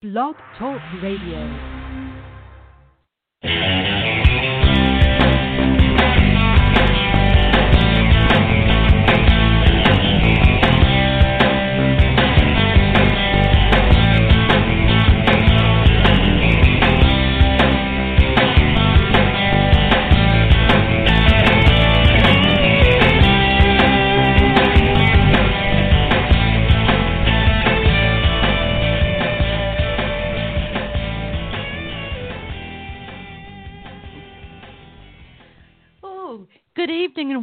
Blog Talk Radio.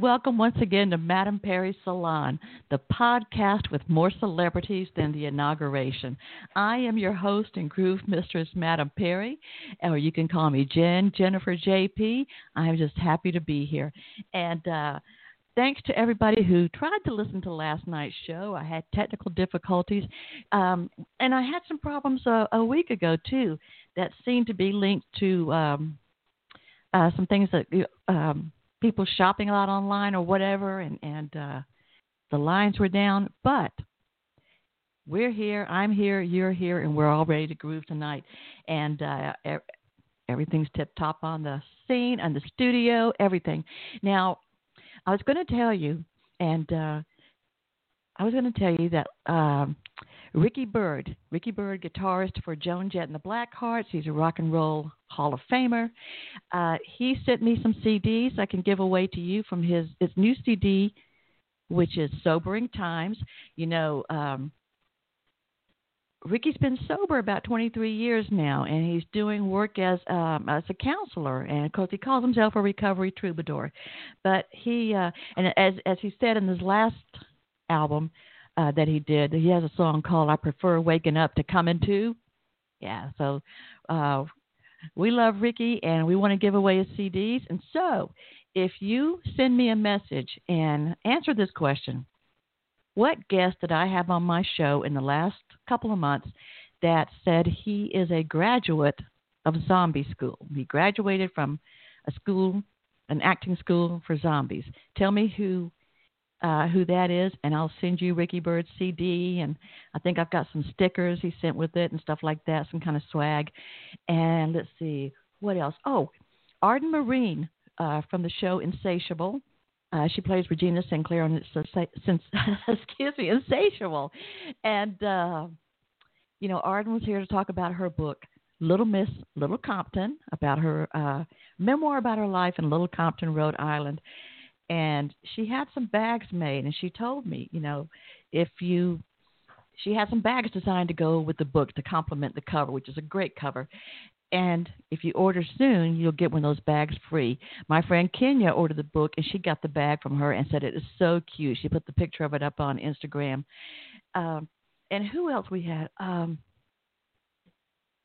Welcome once again to Madame Perry Salon, the podcast with more celebrities than the inauguration. I am your host and groove mistress, Madame Perry, or you can call me Jen, Jennifer JP. I'm just happy to be here. And, uh, Thanks to everybody who tried to listen to last night's show. I had technical difficulties, um, and I had some problems uh, a week ago too that seemed to be linked to um, uh, some things that um, people shopping a lot online or whatever, and and uh, the lines were down. But we're here, I'm here, you're here, and we're all ready to groove tonight. And uh, e- everything's tip top on the scene and the studio, everything. Now, I was going to tell you, and uh, I was going to tell you that um, Ricky Byrd. Ricky Byrd, guitarist for Joan Jett and the Blackhearts, he's a rock and roll Hall of Famer. Uh, he sent me some CDs I can give away to you from his his new CD, which is Sobering Times. You know, um, Ricky's been sober about 23 years now, and he's doing work as um, as a counselor, and of course he calls himself a recovery troubadour. But he, uh, and as as he said in his last album uh, that he did, he has a song called "I Prefer Waking Up to Coming To." Yeah, so uh, we love Ricky, and we want to give away his CDs. And so, if you send me a message and answer this question, what guest did I have on my show in the last couple of months that said he is a graduate of zombie school? He graduated from a school, an acting school for zombies. Tell me who uh, who that is, and I'll send you Ricky Byrd's CD, and I think I've got some stickers he sent with it and stuff like that, some kind of swag. And let's see what else. Oh, Arden Myrin uh, from the show Insatiable. Uh, she plays Regina Sinclair on it's excuse me, Insatiable, and uh, you know Arden was here to talk about her book Little Miss Little Compton, about her uh, memoir about her life in Little Compton, Rhode Island, and she had some bags made, and she told me, you know, if you she had some bags designed to go with the book to complement the cover, which is a great cover. And if you order soon, you'll get one of those bags free. My friend Kenya ordered the book, and she got the bag from her and said it is so cute. She put the picture of it up on Instagram. Um, and who else we had? Um,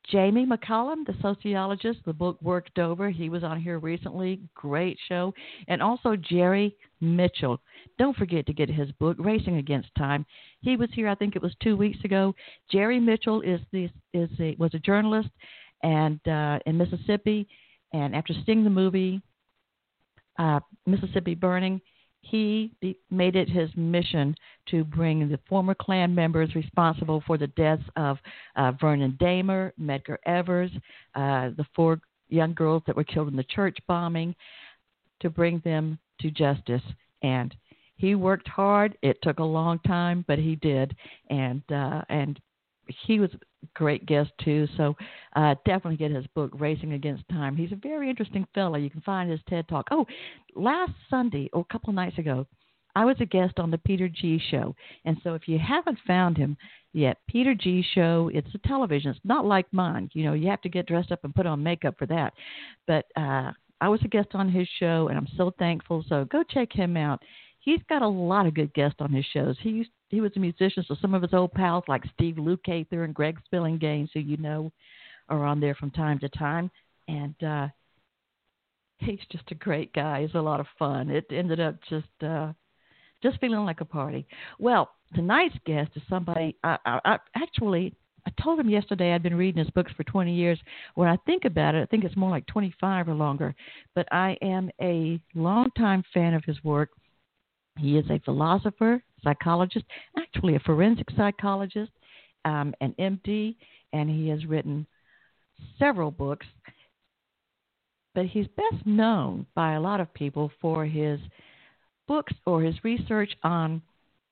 Jamie McCallum, the sociologist, the book Worked Over. He was on here recently. Great show. And also Jerry Mitchell. Don't forget to get his book, Racing Against Time. He was here, I think it was two weeks ago. Jerry Mitchell is the is a, was a journalist and uh, in Mississippi. And after seeing the movie uh, Mississippi Burning, he made it his mission to bring the former Klan members responsible for the deaths of uh, Vernon Dahmer, Medgar Evers, uh, the four young girls that were killed in the church bombing, to bring them to justice. And he worked hard. It took a long time, but he did. And uh, and he was a great guest too. So uh, definitely get his book, Racing Against Time. He's a very interesting fellow. You can find his TED Talk. Oh, last Sunday or a couple of nights ago, I was a guest on the Peter G Show. And so if you haven't found him yet, Peter G Show, it's a television. It's not like mine. You know, you have to get dressed up and put on makeup for that. But uh, I was a guest on his show, and I'm so thankful. So go check him out. He's got a lot of good guests on his shows. He used he was a musician, so some of his old pals like Steve Lukather and Greg Spilling who you know are on there from time to time. And uh he's just a great guy. He's a lot of fun. It ended up just uh just feeling like a party. Well, tonight's guest is somebody I, I, I actually I told him yesterday I'd been reading his books for 20 years. When I think about it, I think it's more like 25 or longer. But I am a longtime fan of his work. He is a philosopher, psychologist, actually a forensic psychologist, um, an MD, and he has written several books. But he's best known by a lot of people for his books or his research on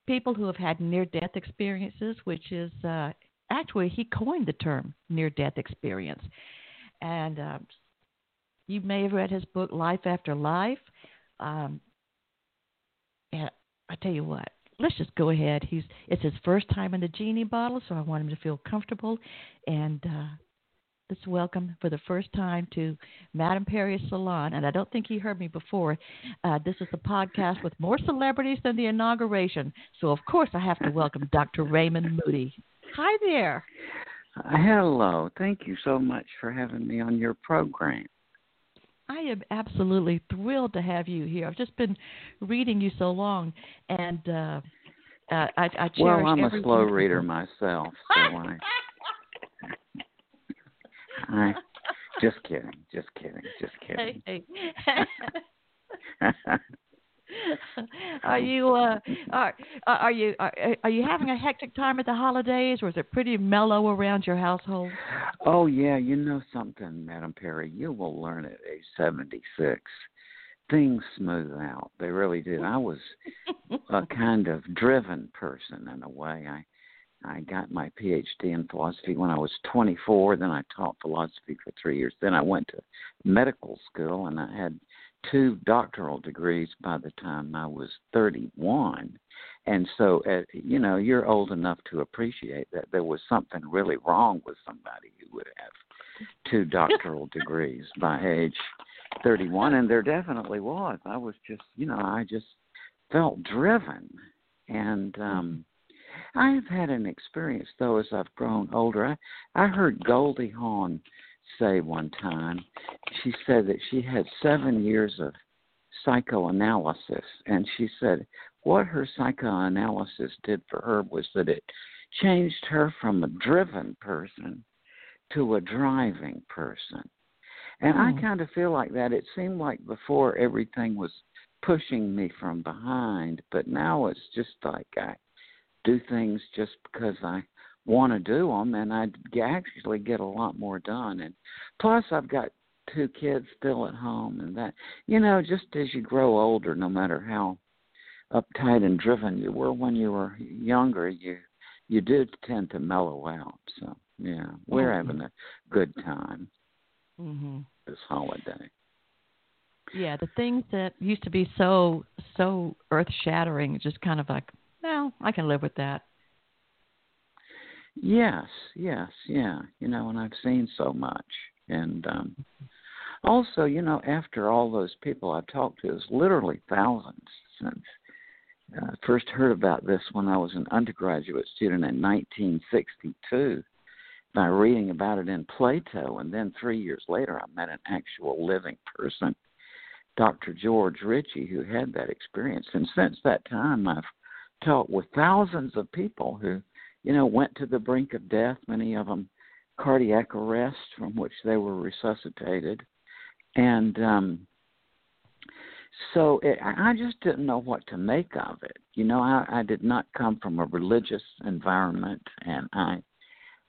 people who have had near death experiences, which is uh, actually, he coined the term near death experience. And uh, you may have read his book, Life After Life. Um, and I tell you what, let's just go ahead. He's it's his first time in the genie bottle, so I want him to feel comfortable. And uh, let's welcome for the first time to Madame Perry's salon. And I don't think he heard me before. Uh, this is a podcast with more celebrities than the inauguration, so of course I have to welcome Dr. Raymond Moody. Hi there. Hello. Thank you so much for having me on your program. I am absolutely thrilled to have you here. I've just been reading you so long, and uh, uh, I, I cherish. Well, I'm a slow reader myself, so I. I just kidding, just kidding, just kidding. Hey, hey. are you uh are are you are, are you having a hectic time at the holidays or is it pretty mellow around your household oh yeah you know something madam perry you will learn at age seventy six things smooth out they really do i was a kind of driven person in a way i I got my PhD in philosophy when I was 24. Then I taught philosophy for three years. Then I went to medical school and I had two doctoral degrees by the time I was 31. And so, uh, you know, you're old enough to appreciate that there was something really wrong with somebody who would have two doctoral degrees by age 31. And there definitely was. I was just, you know, I just felt driven. And, um, I've had an experience though as I've grown older. I I heard Goldie Hawn say one time. She said that she had seven years of psychoanalysis, and she said what her psychoanalysis did for her was that it changed her from a driven person to a driving person. And I hmm. kind of feel like that. It seemed like before everything was pushing me from behind, but now it's just like I do things just because I want to do them, and I actually get a lot more done. And plus, I've got two kids still at home, and that you know, just as you grow older, no matter how uptight and driven you were when you were younger, you you do tend to mellow out. So yeah, we're mm-hmm. having a good time mm-hmm. this holiday. Yeah, the things that used to be so so earth shattering, just kind of like, well, I can live with that. Yes, yes, yeah. You know, and I've seen so much, and um, also, you know, after all those people I've talked to, it's literally thousands since I uh, first heard about this when I was an undergraduate student in 1962 by reading about it in Plato, and then three years later, I met an actual living person, Dr. George Ritchie, who had that experience. And since that time, I've talked with thousands of people who you know, went to the brink of death, many of them cardiac arrest from which they were resuscitated. And um, so it, I just didn't know what to make of it. You know, I, I did not come from a religious environment, and I,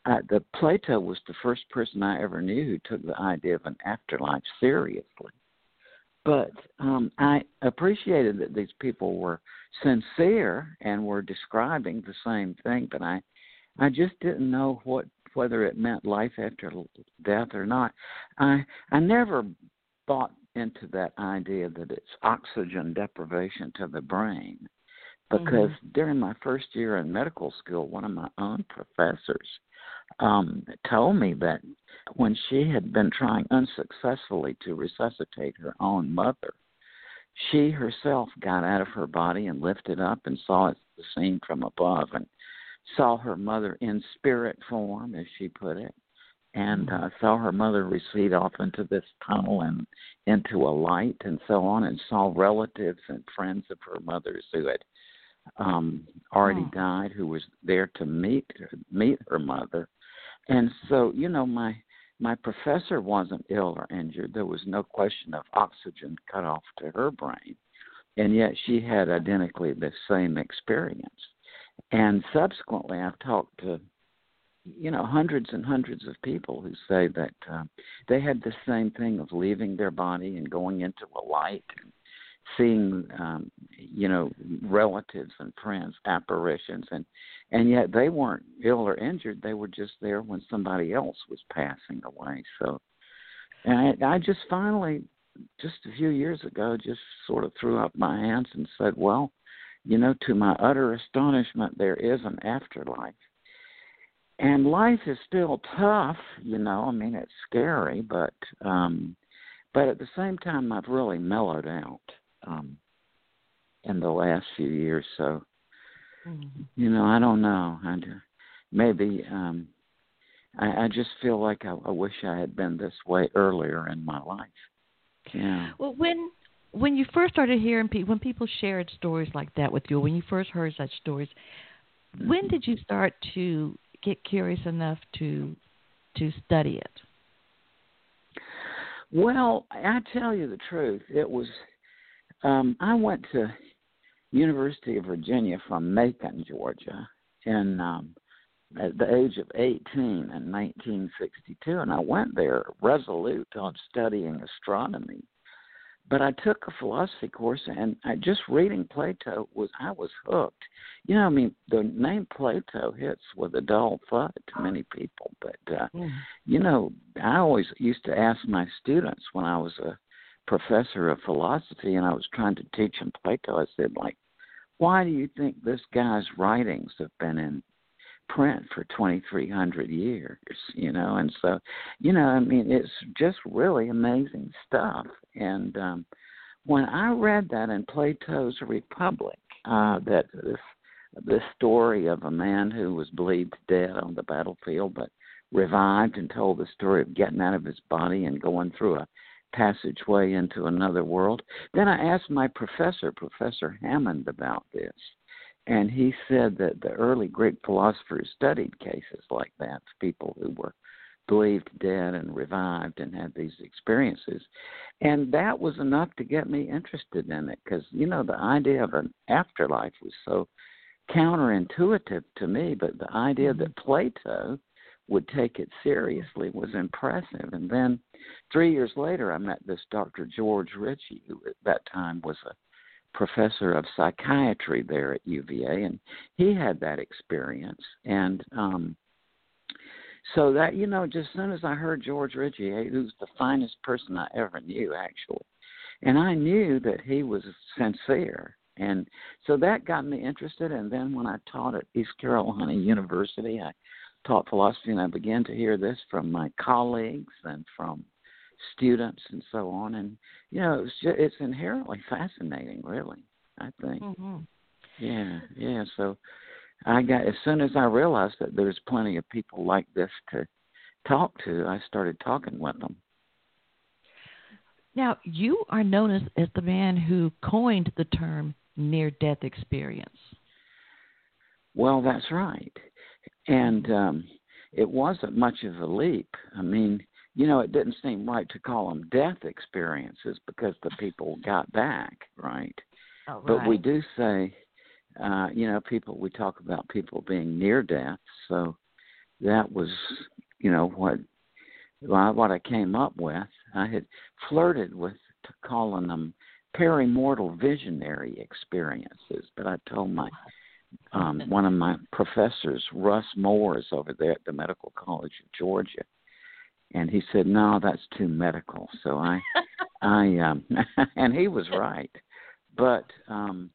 I the Plato was the first person I ever knew who took the idea of an afterlife seriously. But um, I appreciated that these people were sincere and were describing the same thing, but I, I just didn't know what whether it meant life after death or not. I I never bought into that idea that it's oxygen deprivation to the brain because mm-hmm. during my first year in medical school, one of my own professors um, told me that when she had been trying unsuccessfully to resuscitate her own mother, she herself got out of her body and lifted up and saw it the scene from above and saw her mother in spirit form, as she put it, and mm-hmm. uh, saw her mother recede off into this tunnel and into a light and so on, and saw relatives and friends of her mother's who had um already oh. died who was there to meet meet her mother. And so you know my my professor wasn't ill or injured. There was no question of oxygen cut off to her brain. And yet she had identically the same experience and subsequently i've talked to you know hundreds and hundreds of people who say that uh, they had the same thing of leaving their body and going into a light and seeing um you know relatives and friends apparitions and and yet they weren't ill or injured. They were just there when somebody else was passing away. So and I, I just finally just a few years ago just sort of threw up my hands and said well you know to my utter astonishment there is an afterlife and life is still tough you know i mean it's scary but um but at the same time i've really mellowed out um, in the last few years. So, mm-hmm. you know, I don't know. I maybe um, I, I just feel like I, I wish I had been this way earlier in my life. Yeah. Well, when when you first started hearing people, when people shared stories like that with you, when you first heard such stories, when did you start to get curious enough to to study it? Well, I tell you the truth, it was um, I went to University of Virginia from Macon, Georgia, in um, at the age of 18 in 1962, and I went there resolute on studying astronomy. But I took a philosophy course, and I, just reading Plato was I was hooked. You know, I mean, the name Plato hits with a dull thud to many people, but uh, mm. you know, I always used to ask my students when I was a professor of philosophy and I was trying to teach them Plato, I said, like, why do you think this guy's writings have been in print for 2300 years you know and so you know i mean it's just really amazing stuff and um when i read that in plato's republic uh that this this story of a man who was believed dead on the battlefield but revived and told the story of getting out of his body and going through a passageway into another world. Then I asked my professor, Professor Hammond, about this. And he said that the early Greek philosophers studied cases like that, people who were believed dead and revived and had these experiences. And that was enough to get me interested in it because, you know, the idea of an afterlife was so counterintuitive to me, but the idea that mm-hmm. Plato would take it seriously was impressive. And then three years later, I met this Dr. George Ritchie, who at that time was a professor of psychiatry there at UVA, and he had that experience. And um, so that you know, just as soon as I heard George Ritchie, who's the finest person I ever knew, actually, and I knew that he was sincere. And so that got me interested. And then when I taught at East Carolina University, I taught philosophy, and I began to hear this from my colleagues and from students and so on. And you know, it's just, it's inherently fascinating, really. I think. Mm-hmm. Yeah, yeah. So I got as soon as I realized that there's plenty of people like this to talk to, I started talking with them. Now, you are known as, as the man who coined the term near death experience. Well, that's right and um, it wasn't much of a leap. I mean, you know, it didn't seem right to call them death experiences because the people got back, right? Oh, right. But we do say, uh, you know, people we talk about people being near death, so that was, you know, what what I came up with. I had flirted with calling them perimortal visionary experiences, but I told my um, one of my professors, Russ Moore, is over there at the Medical College of Georgia, and he said, "No, that's too medical." So I, I, um, and he was right, but, um,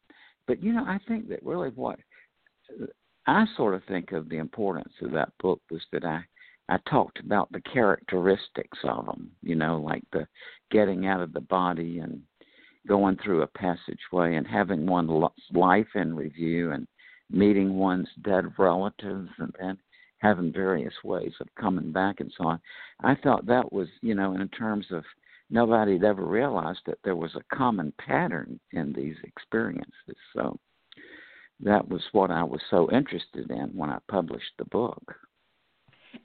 but you know, I think that really what I sort of think of the importance of that book was that I, I talked about the characteristics of them. You know, like the getting out of the body and going through a passageway and having one's life in review and meeting one's dead relatives and then having various ways of coming back and so on. I thought that was, you know, in terms of nobody had ever realized that there was a common pattern in these experiences. So that was what I was so interested in when I published the book.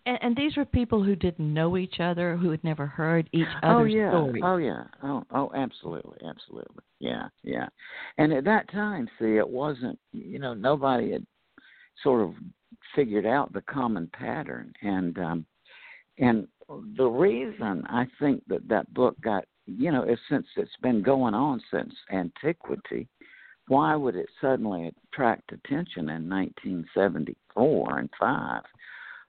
And, and these were people who didn't know each other, who had never heard each oh, other's oh, yeah. stories. Oh yeah. Oh oh absolutely, absolutely. Yeah, yeah. And at that time, see, it wasn't you know, nobody had sort of figured out the common pattern and um and the reason I think that that book got you know, is since it's been going on since antiquity, why would it suddenly attract attention in 1974 and 5?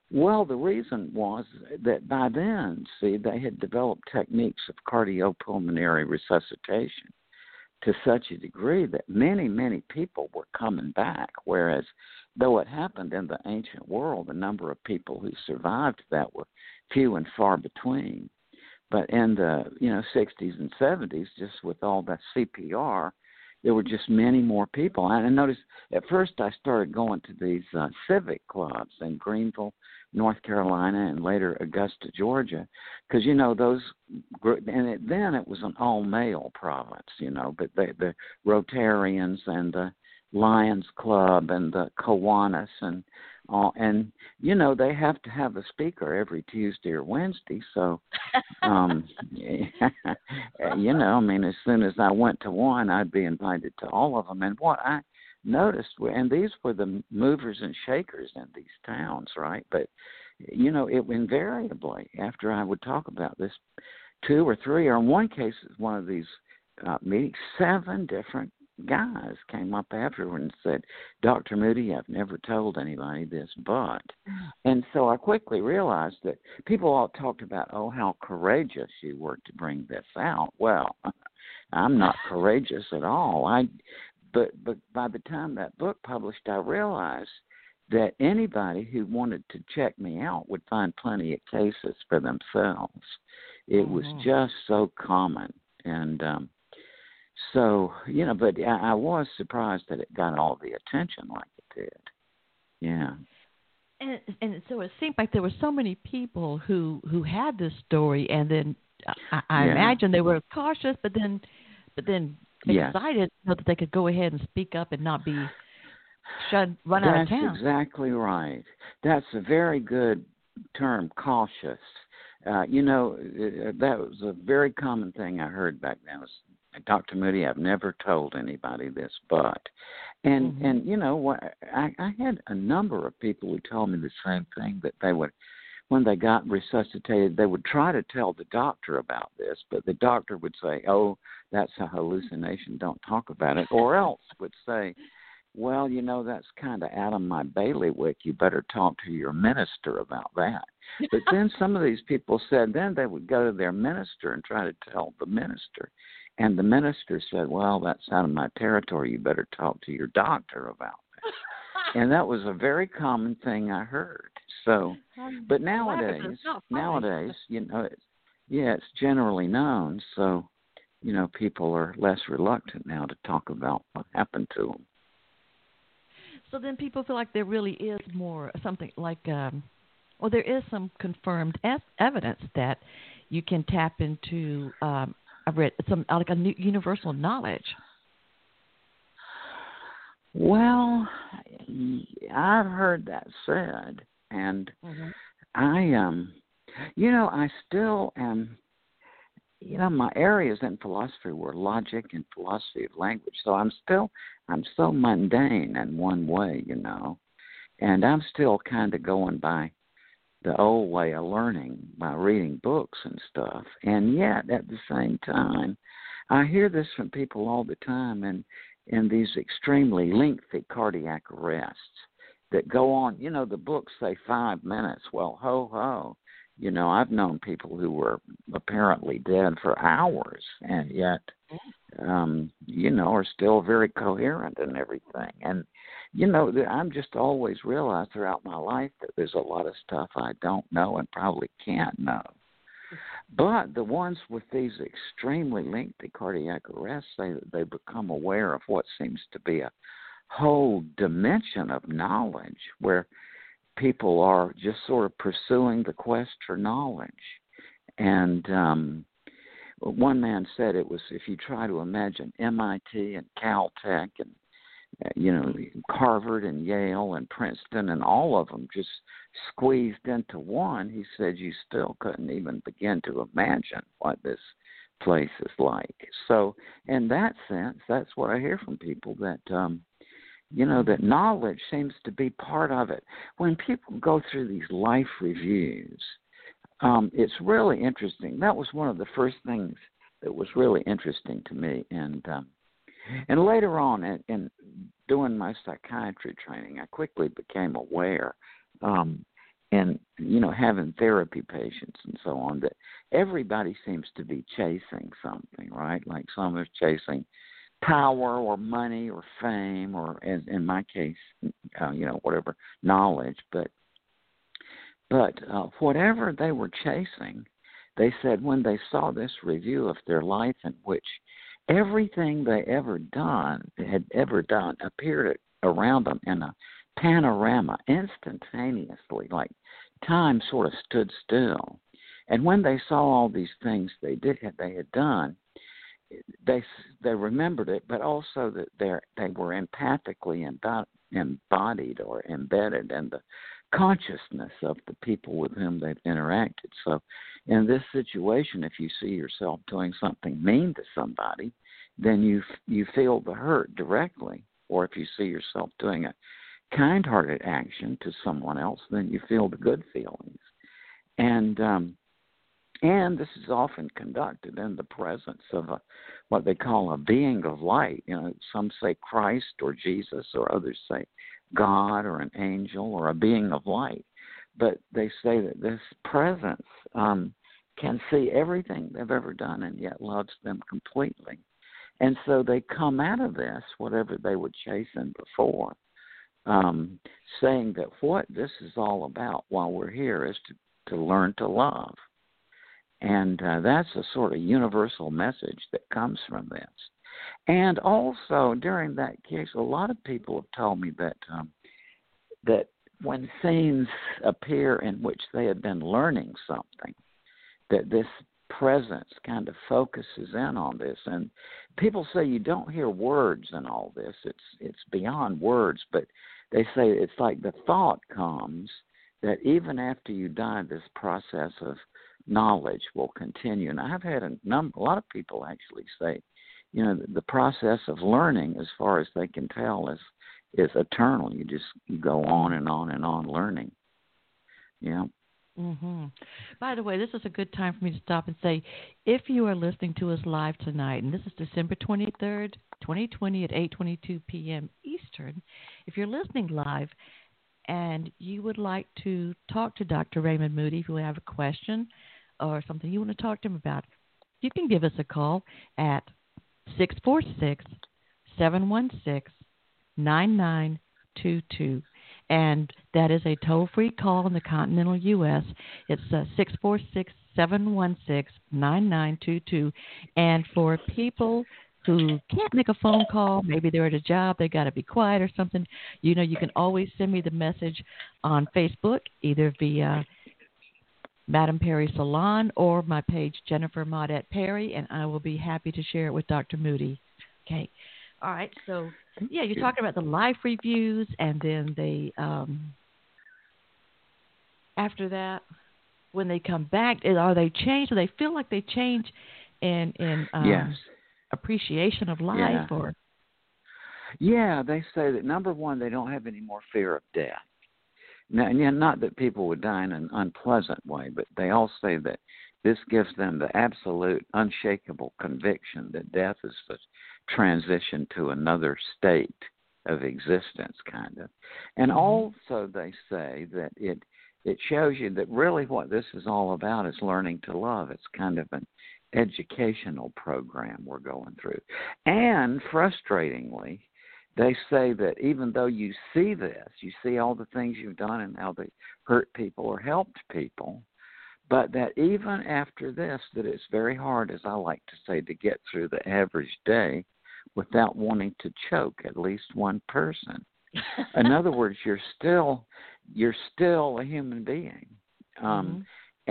Well, the reason was that by then, see, they had developed techniques of cardiopulmonary resuscitation to such a degree that many, many people were coming back. Whereas, though it happened in the ancient world, the number of people who survived that were few and far between. But in the you know 60s and 70s, just with all that CPR, there were just many more people. And I noticed at first I started going to these uh, civic clubs in Greenville, North Carolina, and later Augusta, Georgia, because you know those. And it, then it was an all male province, you know, but the the Rotarians and the Lions Club and the Kiwanis and all, and you know they have to have a speaker every Tuesday or Wednesday. So, um, you know, I mean, as soon as I went to one, I'd be invited to all of them. And what I noticed, and these were the movers and shakers in these towns, right? But you know, it invariably after I would talk about this, two or three, or in one case, one of these uh, meetings, seven different guys came up afterward and said, Dr. Moody, I've never told anybody this, but. And so I quickly realized that people all talked about, oh, how courageous you were to bring this out. Well, I'm not courageous at all. I, but but by the time that book published, I realized that anybody who wanted to check me out would find plenty of cases for themselves. It was mm-hmm. just so common, and um, so you know, but I, I was surprised that it got all the attention like it did. Yeah. And and so it seemed like there were so many people who who had this story, and then I, I yeah. imagine they were cautious, but then but then excited yes. so that they could go ahead and speak up and not be shut run That's out of town. That's exactly right. That's a very good term, cautious. Uh, you know, uh, that was a very common thing I heard back then. Was Dr. Moody, I've never told anybody this, but and mm-hmm. and you know what I, I had a number of people who told me the same thing that they would when they got resuscitated they would try to tell the doctor about this but the doctor would say oh that's a hallucination don't talk about it or else would say well you know that's kind of out of my bailiwick you better talk to your minister about that but then some of these people said then they would go to their minister and try to tell the minister and the minister said, Well, that's out of my territory. You better talk to your doctor about that. and that was a very common thing I heard. So, um, but nowadays, nowadays, you know, it's, yeah, it's generally known. So, you know, people are less reluctant now to talk about what happened to them. So then people feel like there really is more something like, um, well, there is some confirmed evidence that you can tap into um, I've read some like a new universal knowledge. Well, I've heard that said, and mm-hmm. I um, you know, I still am. You know, my areas in philosophy were logic and philosophy of language, so I'm still I'm so mundane in one way, you know, and I'm still kind of going by the old way of learning by reading books and stuff. And yet, at the same time, I hear this from people all the time, and in these extremely lengthy cardiac arrests that go on. You know, the books say five minutes. Well, ho ho. You know, I've known people who were apparently dead for hours, and yet, um, you know, are still very coherent and everything. And you know, I'm just always realized throughout my life that there's a lot of stuff I don't know and probably can't know. But the ones with these extremely lengthy cardiac arrests say that they become aware of what seems to be a whole dimension of knowledge where people are just sort of pursuing the quest for knowledge. And um, one man said it was if you try to imagine MIT and Caltech and you know, Harvard and Yale and Princeton and all of them just squeezed into one, he said you still couldn't even begin to imagine what this place is like. So, in that sense, that's what I hear from people that, um, You know, that knowledge seems to be part of it. When people go through these life reviews, um, it's really interesting. That was one of the first things that was really interesting to me. And um, and later on, in, in doing my psychiatry training, I quickly became aware, um, and you know, having therapy patients and so on, that everybody seems to be chasing something, right? Like some are chasing power or money or fame or, as in my case, uh, you know, whatever knowledge, but but uh, whatever they were chasing, they said when they saw this review of their life in which everything they ever done had ever done appeared around them in a panorama instantaneously, like time sort of stood still. And when they saw all these things they did they had done, they they remembered it, but also that they they were empathically embodied or embedded in the consciousness of the people with whom they've interacted. So, in this situation, if you see yourself doing something mean to somebody, then you you feel the hurt directly. Or if you see yourself doing a kind-hearted action to someone else, then you feel the good feelings. And um, and this is often conducted in the presence of a, what they call a being of light. You know, some say Christ or Jesus, or others say God or an angel or a being of light. But they say that this presence um, can see everything they've ever done and yet loves them completely. And so they come out of this, whatever they were chasing before, um, saying that what this is all about while we're here is to, to learn to love. And uh, that's a sort of universal message that comes from this. And also during that case, a lot of people have told me that um, that when scenes appear in which they have been learning something, that this presence kind of focuses in on this. And people say you don't hear words in all this. It's it's beyond words, but they say it's like the thought comes that even after you die, this process of knowledge will continue. And I've had a number, a lot of people actually say you know the process of learning as far as they can tell is is eternal you just you go on and on and on learning yeah hmm By the way, this is a good time for me to stop and say, if you are listening to us live tonight, and this is December twenty third, twenty twenty, at eight twenty two p.m. Eastern, if you're listening live and you would like to talk to Dr. Raymond Moody, if you have a question or something you want to talk to him about, you can give us a call at 646 716 9922. And that is a toll free call in the continental U.S. It's uh, 646 716 9922. And for people who can't make a phone call, maybe they're at a job, they got to be quiet or something, you know, you can always send me the message on Facebook, either via Madam Perry Salon or my page Jennifer Maudette Perry, and I will be happy to share it with Dr. Moody. Okay. All right. So yeah, you're talking about the life reviews, and then they um, after that, when they come back, are they changed? Do they feel like they change in in um, yes. appreciation of life, yeah. or yeah, they say that number one, they don't have any more fear of death. Now, not that people would die in an unpleasant way, but they all say that this gives them the absolute, unshakable conviction that death is the transition to another state of existence, kind of. And mm-hmm. also, they say that it it shows you that really what this is all about is learning to love. It's kind of an educational program we're going through. And frustratingly, they say that even though you see this, you see all the things you've done and how they hurt people or helped people, but that even after this, that it's very hard, as I like to say, to get through the average day without wanting to choke at least one person. In other words, you're still you're still a human being. Um, mm-hmm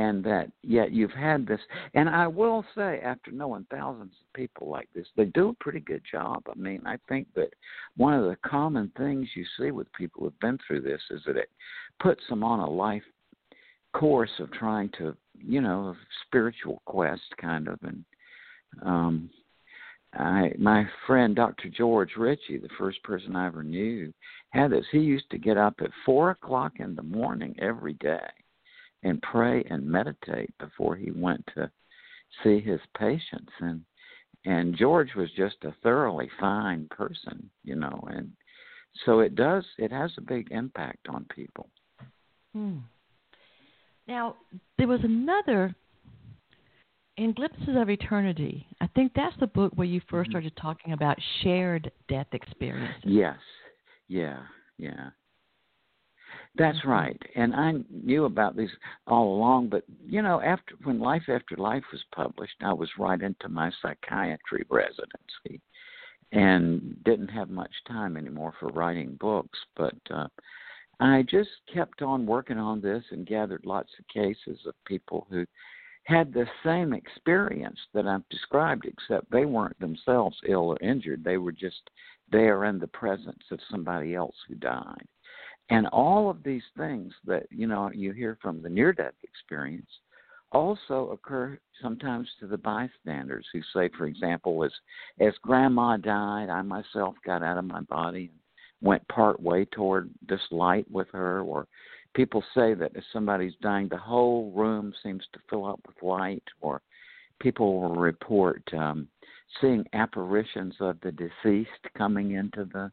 and that yet you've had this and i will say after knowing thousands of people like this they do a pretty good job i mean i think that one of the common things you see with people who've been through this is that it puts them on a life course of trying to you know a spiritual quest kind of and um I my friend Dr. George Ritchie, the first person I ever knew, had this. He used to get up at four o'clock in the morning every day and pray and meditate before he went to see his patients and and George was just a thoroughly fine person, you know, and so it does it has a big impact on people. Hmm. Now there was another in Glimpses of Eternity. I think that's the book where you 1st mm-hmm. started talking about shared death experiences. Yes. Yeah. Yeah. That's mm-hmm. right. And I knew about these all along, but you know, after when Life After Life was published, I was right into my psychiatry residency and didn't have much time anymore for writing books, but uh I just kept on working on this and gathered lots of cases of people who had the same experience that I've described, except they weren't themselves ill or injured. They were just there in the presence of somebody else who died. And all of these things that you know you hear from the near death experience also occur sometimes to the bystanders who say, for example, as as grandma died, I myself got out of my body and went part way toward this light with her, or people say that if somebody's dying, the whole room seems to fill up with light, or people will report um, seeing apparitions of the deceased coming into the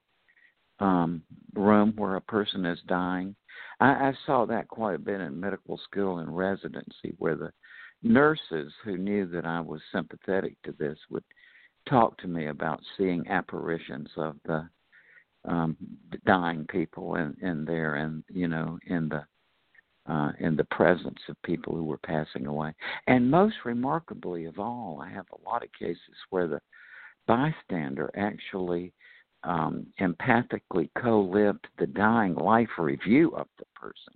um, room where a person is dying. I, I saw that quite a bit in medical school and residency, where the nurses who knew that I was sympathetic to this would talk to me about seeing apparitions of the um, dying people in, in there, and you know, in the uh, in the presence of people who were passing away. And most remarkably of all, I have a lot of cases where the bystander actually um, empathically co-lived the dying life review of the person.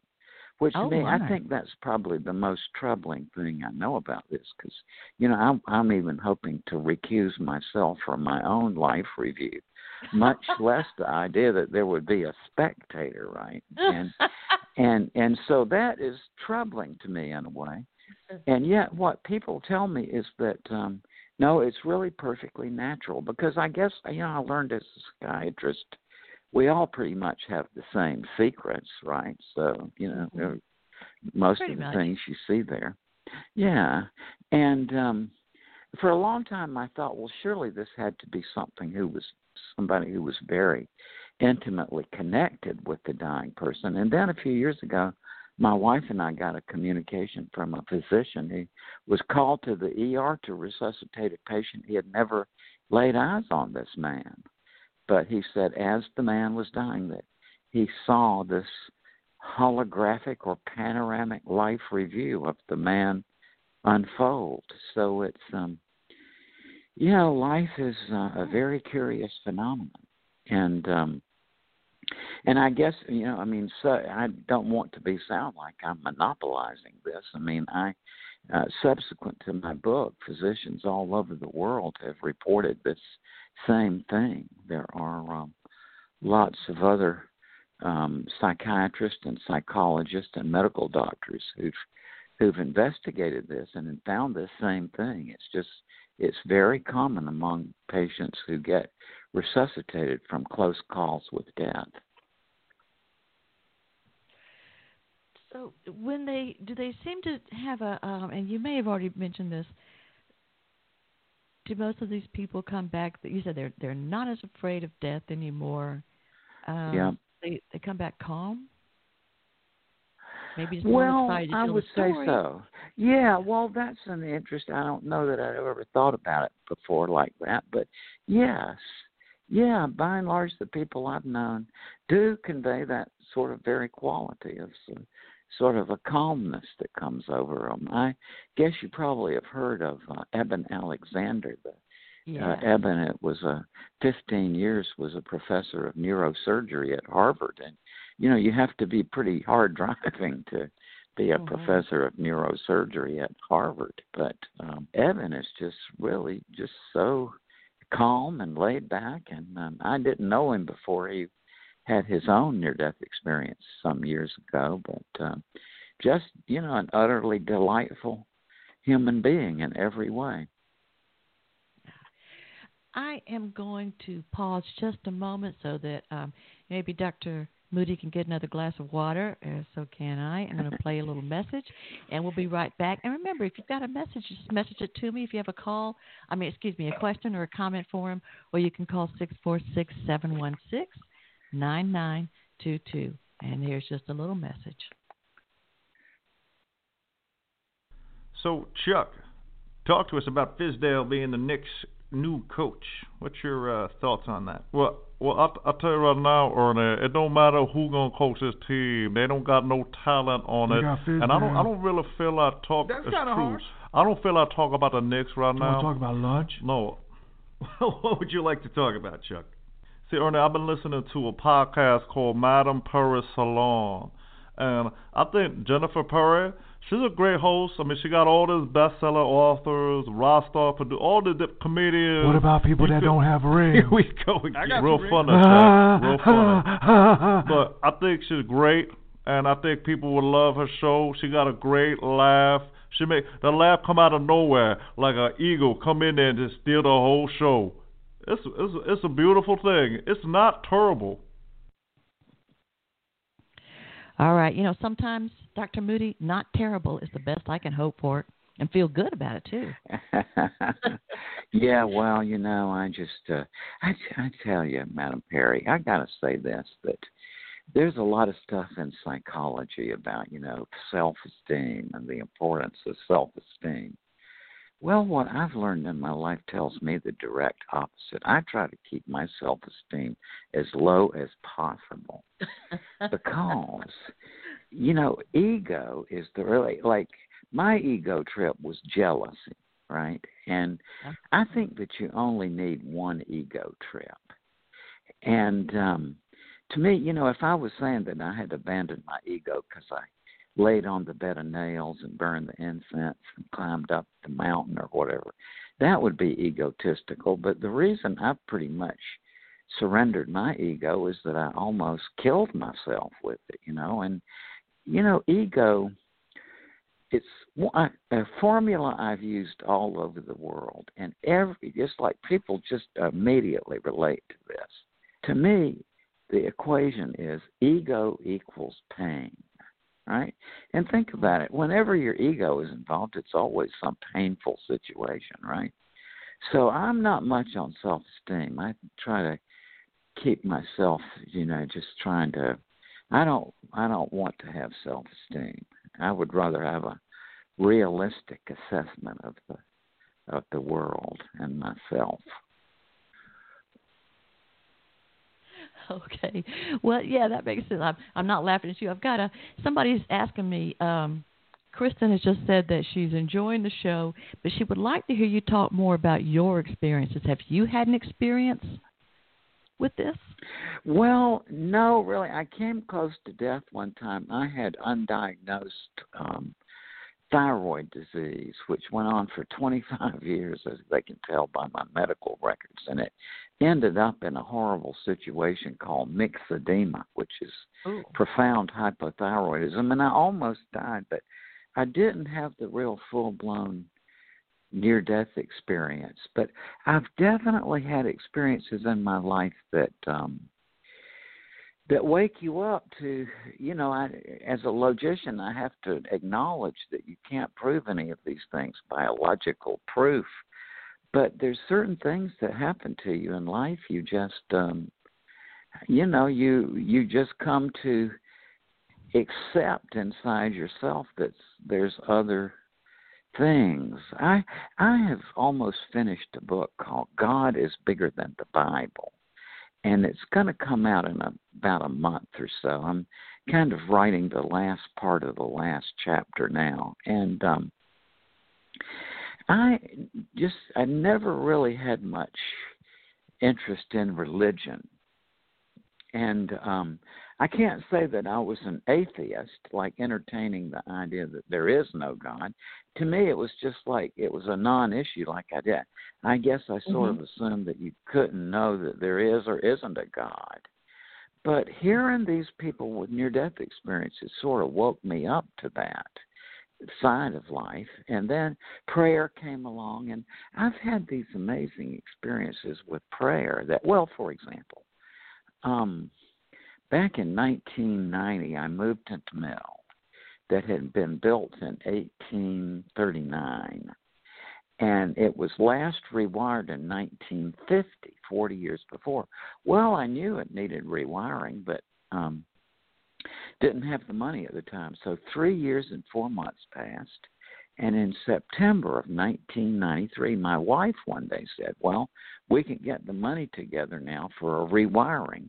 Which oh, to me. I think that's probably the most troubling thing I know about this, because you know I'm, I'm even hoping to recuse myself from my own life review, much less the idea that there would be a spectator, right? And and and so that is troubling to me in a way. And yet, what people tell me is that um, no, it's really perfectly natural because I guess you know I learned as a psychiatrist, we all pretty much have the same secrets, right? So you know, mm-hmm. most pretty of the much. things you see there, yeah. And um, for a long time, I thought, well, surely this had to be something who was somebody who was very intimately connected with the dying person. And then a few years ago, my wife and I got a communication from a physician who was called to the ER to resuscitate a patient. He had never laid eyes on this man, but he said as the man was dying that he saw this holographic or panoramic life review of the man unfold. So it's um you know life is uh, a very curious phenomenon and um and I guess you know, I mean, so I don't want to be sound like I'm monopolizing this. I mean, I uh, subsequent to my book, physicians all over the world have reported this same thing. There are um, lots of other um, psychiatrists and psychologists and medical doctors who've who've investigated this and found this same thing. It's just it's very common among patients who get resuscitated from close calls with death. So when they do they seem to have a um, and you may have already mentioned this. Do most of these people come back? That you said they're they're not as afraid of death anymore. Um, yeah. They they come back calm. Maybe well, more excited to I would say so. Yeah, well, that's an interest. I don't know that I've ever thought about it before like that, but yes, yeah. By and large, the people I've known do convey that sort of very quality of some sort of a calmness that comes over them. I guess you probably have heard of uh, Eben Alexander. The, yeah. uh, Eben, it was a 15 years was a professor of neurosurgery at Harvard, and you know you have to be pretty hard driving to be a mm-hmm. professor of neurosurgery at Harvard. But um, Eben is just really just so calm and laid back, and um, I didn't know him before he had his own near death experience some years ago, but uh, just, you know, an utterly delightful human being in every way. I am going to pause just a moment so that um, maybe Dr. Moody can get another glass of water, uh, so can I. I'm going to play a little message, and we'll be right back. And remember, if you've got a message, just message it to me. If you have a call, I mean, excuse me, a question or a comment for him, or you can call six four six seven one six nine nine two two. And here's just a little message. So, Chuck, talk to us about Fizdale being the Knicks' new coach. What's your uh, thoughts on that? Well, well, I, I tell you right now, Ernie, it don't matter who gonna coach this team. They don't got no talent on it, and I don't, I don't really feel I talk. That's kind of harsh. I don't feel I talk about the Knicks right you now. Want to talk about lunch? No. what would you like to talk about, Chuck? See, Ernie, I've been listening to a podcast called Madame Perry Salon, and I think Jennifer Perry she's a great host. I mean, she got all these bestseller authors, Rostov, all the comedians. What about people you that could, don't have rings? Here we go again. Real funny, real funny. but I think she's great, and I think people would love her show. She got a great laugh. She make the laugh come out of nowhere, like an eagle come in there and just steal the whole show. It's it's it's a beautiful thing. It's not terrible. All right. You know, sometimes, Dr. Moody, not terrible is the best I can hope for and feel good about it, too. yeah, well, you know, I just, uh, I, I tell you, Madam Perry, I got to say this that there's a lot of stuff in psychology about, you know, self esteem and the importance of self esteem. Well, what I've learned in my life tells me the direct opposite. I try to keep my self esteem as low as possible because, you know, ego is the really, like, my ego trip was jealousy, right? And I think that you only need one ego trip. And um to me, you know, if I was saying that I had abandoned my ego because I laid on the bed of nails and burned the incense and climbed up the mountain or whatever. That would be egotistical. But the reason I pretty much surrendered my ego is that I almost killed myself with it, you know. And, you know, ego, it's a formula I've used all over the world. And every, just like people just immediately relate to this. To me, the equation is ego equals pain right? And think about it. Whenever your ego is involved, it's always some painful situation, right? So I'm not much on self esteem. I try to keep myself, you know, just trying to I don't I don't want to have self esteem. I would rather have a realistic assessment of the of the world and myself. Okay. Well, yeah, that makes sense. I'm, I'm not laughing at you. I've got a somebody's asking me. Um, Kristen has just said that she's enjoying the show, but she would like to hear you talk more about your experiences. Have you had an experience with this? Well, no, really. I came close to death one time. I had undiagnosed um, thyroid disease, which went on for 25 years, as they can tell by my medical records. And it ended up in a horrible situation called myxedema, which is Ooh. profound hypothyroidism. And I almost died, but I didn't have the real full blown near death experience. But I've definitely had experiences in my life that um that wake you up to you know I, as a logician i have to acknowledge that you can't prove any of these things by a logical proof but there's certain things that happen to you in life. You just um you know you you just come to accept inside yourself that there's other things. I i have almost finished a book called god is bigger than the bible. And it's going to come out in a, about a month or so. I'm kind of writing the last part of the last chapter now, and um, I just I never really had much interest in religion, and um, I can't say that I was an atheist, like entertaining the idea that there is no God. To me, it was just like it was a non-issue. Like I did, I guess I sort mm-hmm. of assumed that you couldn't know that there is or isn't a God. But hearing these people with near-death experiences sort of woke me up to that, side of life and then prayer came along and I've had these amazing experiences with prayer that well for example um back in 1990 I moved into Mill that had been built in 1839 and it was last rewired in 1950 40 years before. Well I knew it needed rewiring but um didn't have the money at the time. So three years and four months passed. And in September of 1993, my wife one day said, Well, we can get the money together now for a rewiring.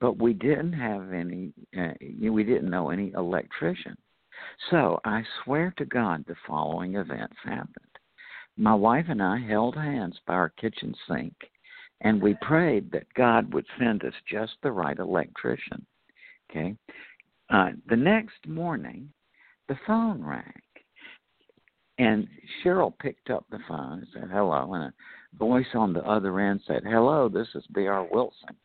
But we didn't have any, uh, we didn't know any electrician. So I swear to God the following events happened. My wife and I held hands by our kitchen sink, and we prayed that God would send us just the right electrician. Okay. Uh, the next morning, the phone rang, and Cheryl picked up the phone and said hello, and a voice on the other end said, "Hello, this is B.R. Wilson."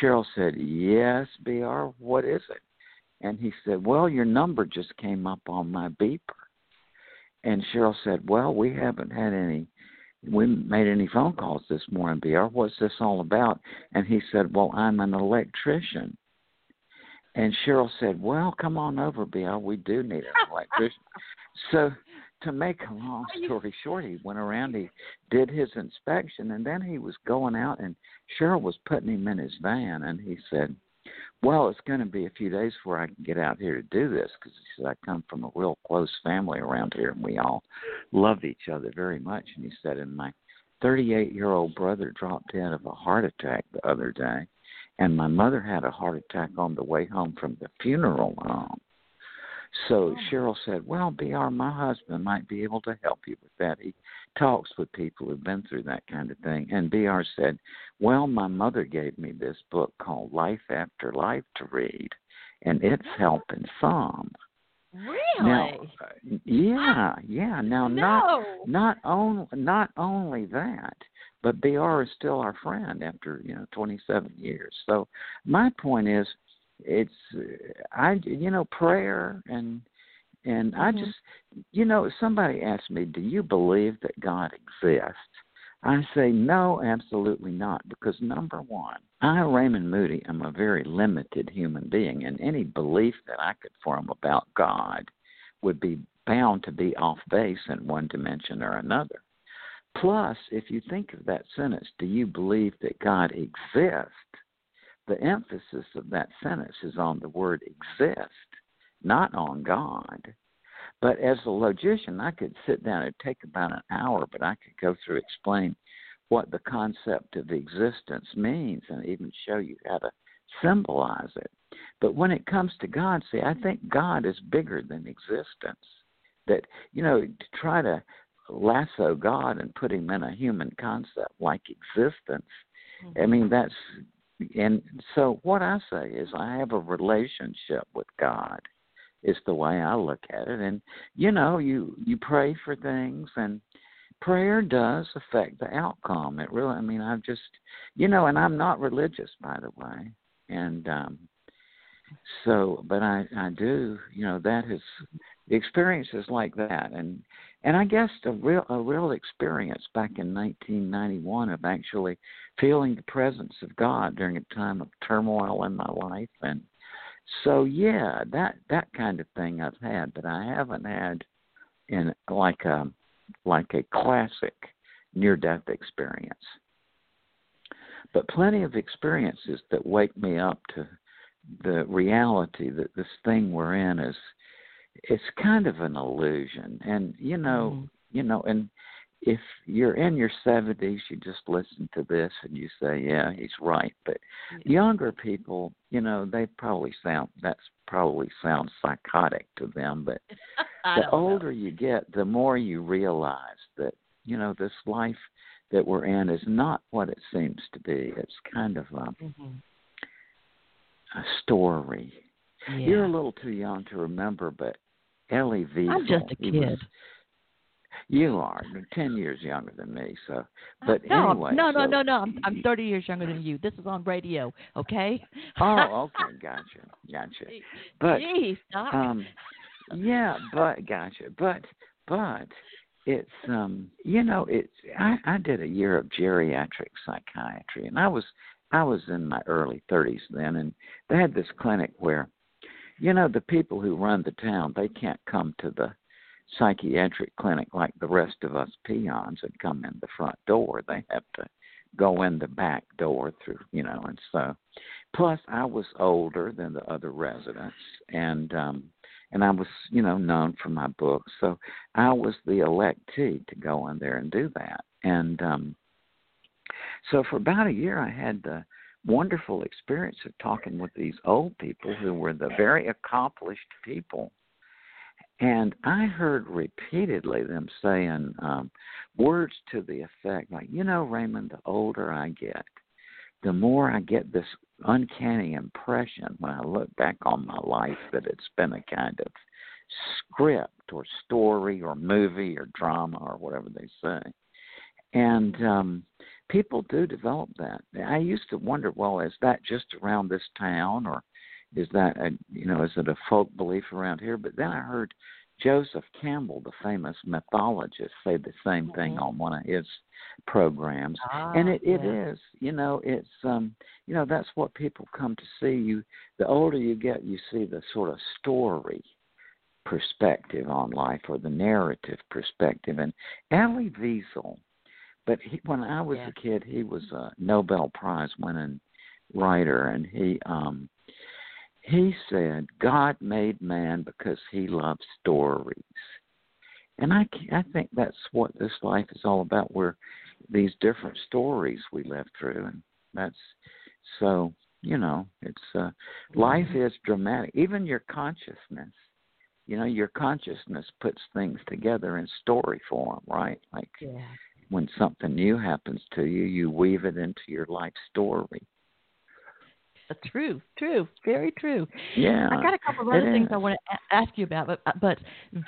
Cheryl said, "Yes, B.R. What is it?" And he said, "Well, your number just came up on my beeper." And Cheryl said, "Well, we haven't had any." We made any phone calls this morning, BR. What's this all about? And he said, Well, I'm an electrician. And Cheryl said, Well, come on over, Bill. We do need an electrician. so, to make a long story short, he went around, he did his inspection, and then he was going out, and Cheryl was putting him in his van, and he said, well, it's going to be a few days before I can get out here to do this because he said I come from a real close family around here, and we all love each other very much. And he said, and my 38 year old brother dropped dead of a heart attack the other day, and my mother had a heart attack on the way home from the funeral home. So oh. Cheryl said, Well, BR, my husband might be able to help you with that. He talks with people who've been through that kind of thing. And BR said, Well, my mother gave me this book called Life After Life to read, and it's helping some. Really? Now, yeah, yeah. Now, no. not not only not only that, but BR is still our friend after you know 27 years. So my point is, it's I you know prayer and and mm-hmm. I just you know somebody asked me, do you believe that God exists? I say no, absolutely not, because number one, I, Raymond Moody, am a very limited human being, and any belief that I could form about God would be bound to be off base in one dimension or another. Plus, if you think of that sentence, do you believe that God exists? The emphasis of that sentence is on the word exist, not on God. But as a logician, I could sit down and take about an hour, but I could go through explain what the concept of existence means and even show you how to symbolize it. But when it comes to God, see, I think God is bigger than existence. That, you know, to try to lasso God and put him in a human concept like existence. Mm-hmm. I mean, that's and so what I say is I have a relationship with God. Is the way I look at it, and you know, you you pray for things, and prayer does affect the outcome. It really, I mean, I've just, you know, and I'm not religious, by the way, and um so, but I I do, you know, that is experiences like that, and and I guess a real a real experience back in 1991 of actually feeling the presence of God during a time of turmoil in my life, and so yeah, that that kind of thing I've had, but I haven't had in like a like a classic near death experience. But plenty of experiences that wake me up to the reality that this thing we're in is it's kind of an illusion and you know mm-hmm. you know and if you're in your seventies you just listen to this and you say yeah he's right but younger people you know they probably sound that's probably sounds psychotic to them but the older know. you get the more you realize that you know this life that we're in is not what it seems to be it's kind of a, mm-hmm. a story yeah. You're a little too young to remember, but Elie Wiesel. I'm just a kid. Was, you are ten years younger than me, so. But no, anyway, no, no, so, no, no. I'm I'm 30 years younger than you. This is on radio, okay? oh, okay, gotcha, gotcha. But Jeez, um, yeah, but gotcha. But but it's um you know it's I I did a year of geriatric psychiatry and I was I was in my early 30s then and they had this clinic where you know the people who run the town they can't come to the psychiatric clinic like the rest of us peons and come in the front door they have to go in the back door through you know and so plus I was older than the other residents and um and I was, you know, known for my books. So I was the electee to go in there and do that. And um so for about a year I had the wonderful experience of talking with these old people who were the very accomplished people. And I heard repeatedly them saying um words to the effect like, you know, Raymond, the older I get, the more I get this uncanny impression when I look back on my life that it's been a kind of script or story or movie or drama or whatever they say. And um people do develop that. I used to wonder, well, is that just around this town or is that a you know, is it a folk belief around here? But then I heard Joseph Campbell, the famous mythologist, say the same thing mm-hmm. on one of his programs. Ah, and it, it yeah. is, you know, it's um you know, that's what people come to see. You the older you get you see the sort of story perspective on life or the narrative perspective. And Elie Wiesel, but he, when I was Yeah. a kid, he was a Nobel Prize winning writer, and he um he said God made man because he loves stories. And I I think that's what this life is all about. We're these different stories we live through, and that's so you know it's uh, life is dramatic. Even your consciousness, you know, your consciousness puts things together in story form, right? Like Yeah. When something new happens to you, you weave it into your life story. Uh, True, true, very true. Yeah, I got a couple of other things I want to ask you about, but uh, but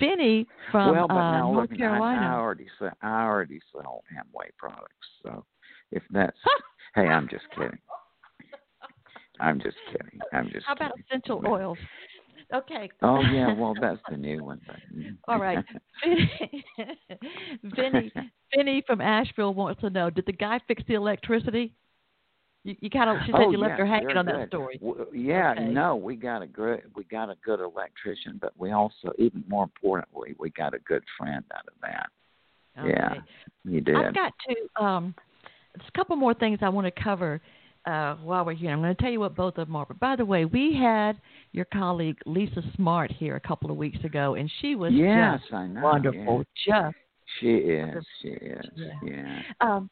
Vinny from well, but uh, now North Carolina. I, I already sell, I already sell Amway products. So if that's, hey, I'm just kidding. I'm just kidding. I'm just. How about essential oils? Okay. Oh yeah, well that's the new one. But, mm. All right. Vinny, Vinny from Asheville wants to know: Did the guy fix the electricity? You, you kind of. She said oh, you left her hanging on that story. W- yeah, Okay. no, we got a good we got a good electrician, but we also, even more importantly, we got a good friend out of that. Yeah, Okay. you did. I've got to. Um, there's a couple more things I want to cover uh, while we're here. I'm going to tell you what both of them are. But by the way, we had your colleague Lisa Smart here a couple of weeks ago, and she was yes, just wonderful. yeah. Just She is. She is. Yeah. Yeah. um,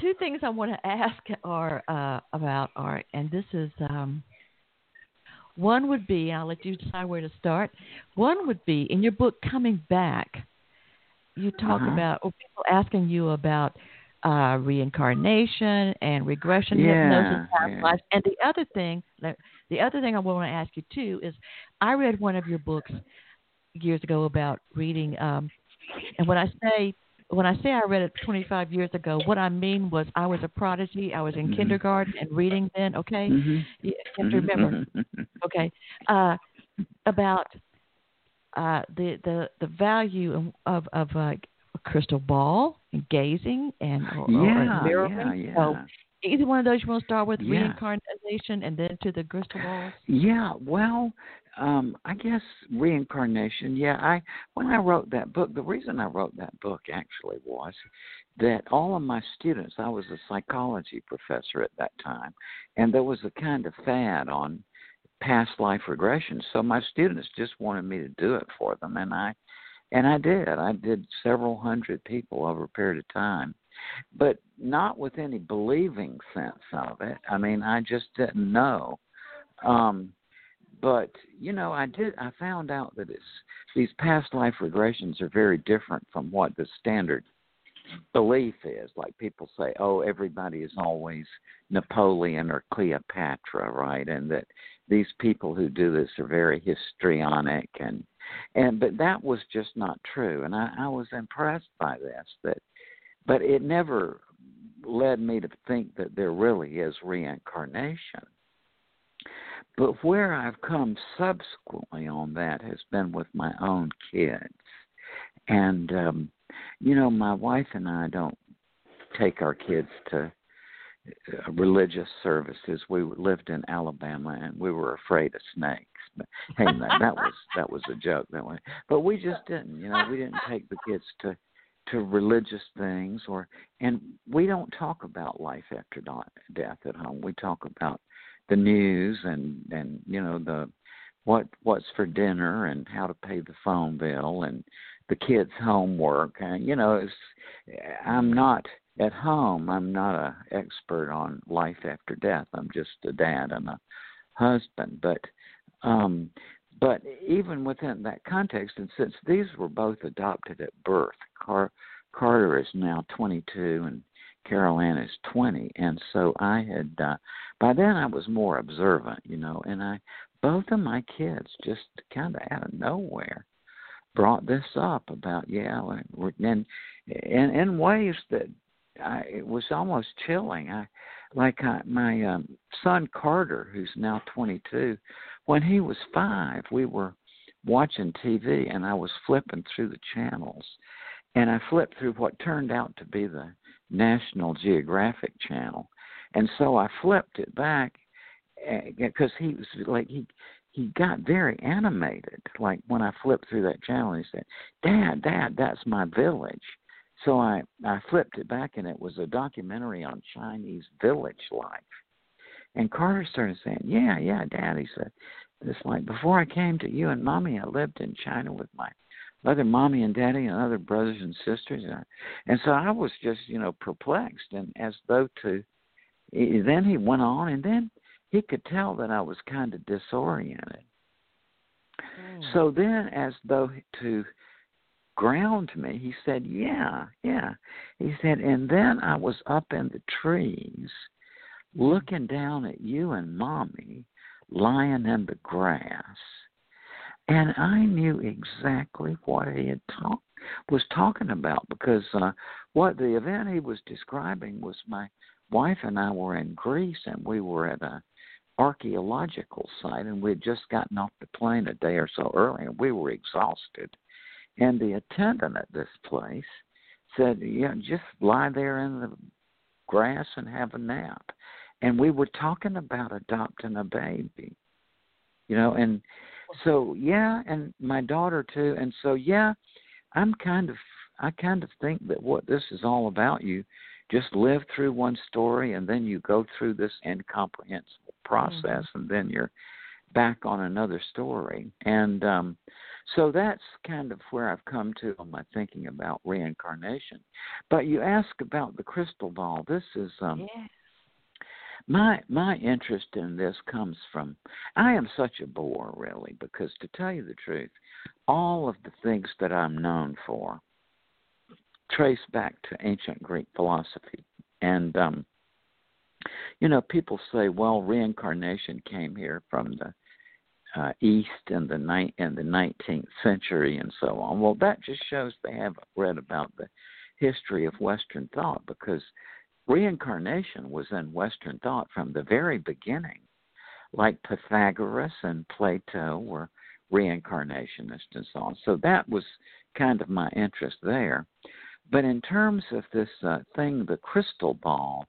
two things I want to ask are uh, about are, and this is um, one would be, I'll let you decide where to start. One would be in your book Coming Back. You talk Uh-huh. about or people asking you about uh, reincarnation and regression Yeah, hypnosis, past lives, and the other thing, the other thing I want to ask you too is, I read one of your books years ago about reading, um, and when I say when I say I read it 25 years ago, what I mean was I was a prodigy. I was in Mhm. kindergarten and reading then. Okay, Mhm. you have to remember. Okay, uh, about uh, the the the value of of uh, a crystal ball and gazing and or, or yeah, yeah, So yeah. either one of those you want to start with Yeah. reincarnation and then to the crystal balls. Yeah, well, um, I guess reincarnation. Yeah, I when I wrote that book, the reason I wrote that book actually was that all of my students, I was a psychology professor at that time, and there was a kind of fad on past life regression. So my students just wanted me to do it for them, and I and I did. I did several hundred people over a period of time, but not with any believing sense of it. I mean, I just didn't know. Um, but you know, I did. I found out that it's these past life regressions are very different from what the standard belief is. Like people say, oh, everybody is always Napoleon or Cleopatra, right? And that these people who do this are very histrionic and and but that was just not true and I, I was impressed by this that but it never led me to think that there really is reincarnation But where I've come subsequently on that has been with my own kids. And um you know, my wife and I don't take our kids to uh, religious services. We lived in Alabama and we were afraid of snakes. Hey, that, that was that was a joke that way. But we just didn't, you know, we didn't take the kids to to religious things or and we don't talk about life after death at home. We talk about the news and and you know the what what's for dinner and how to pay the phone bill and the kids' homework. And you know, it's, I'm not at home. I'm not a expert on life after death. I'm just a dad and a husband. But um, but even within that context, and since these were both adopted at birth, Car- Carter is now 22 and Carol Ann is 20, and so I had uh, by then I was more observant, you know, and I both of my kids just kind of out of nowhere brought this up about yeah, and in in ways that I, it was almost chilling. I like I, my um, son Carter, who's now 22, when he was five, we were watching TV, and I was flipping through the channels, and I flipped through what turned out to be the National Geographic channel, and so I flipped it back because eh, he was like he he got very animated. Like when I flipped through that channel, he said, "Dad, Dad, that's my village." So I I flipped it back, and it was a documentary on Chinese village life. And Carter started saying, "Yeah, yeah, Dad," he said. It's like before I came to you and Mommy, I lived in China with my other mommy and daddy and other brothers and sisters, and, I, and so I was just you know perplexed and as though to. Then he went on, and then he could tell that I was kind of disoriented. Mm. So then, as though to ground me, he said, Yeah, yeah. He said, and then I was up in the trees looking down at you and mommy lying in the grass. And I knew exactly what he had talk, was talking about because uh, what the event he was describing was my wife and I were in Greece and we were at a archaeological site, and we had just gotten off the plane a day or so earlier, and we were exhausted. And the attendant at this place said, "Yeah, just lie there in the grass and have a nap." And we were talking about adopting a baby, you know, and so yeah, and my daughter too, and so yeah, I'm kind of I kind of think that what this is all about you just live through one story and then you go through this incomprehensible process mm-hmm. and then you're back on another story and um so that's kind of where I've come to on my thinking about reincarnation. But you ask about the crystal ball. This is um yes. my my interest in this comes from I am such a bore really because to tell you the truth, all of the things that I'm known for trace back to ancient Greek philosophy. And um, you know, people say, well, reincarnation came here from the uh, East in the ni- in the 19th century and so on. Well, that just shows they haven't read about the history of Western thought because reincarnation was in Western thought from the very beginning. Like Pythagoras and Plato were reincarnationists and so on. So that was kind of my interest there. But in terms of this uh, thing, the crystal ball,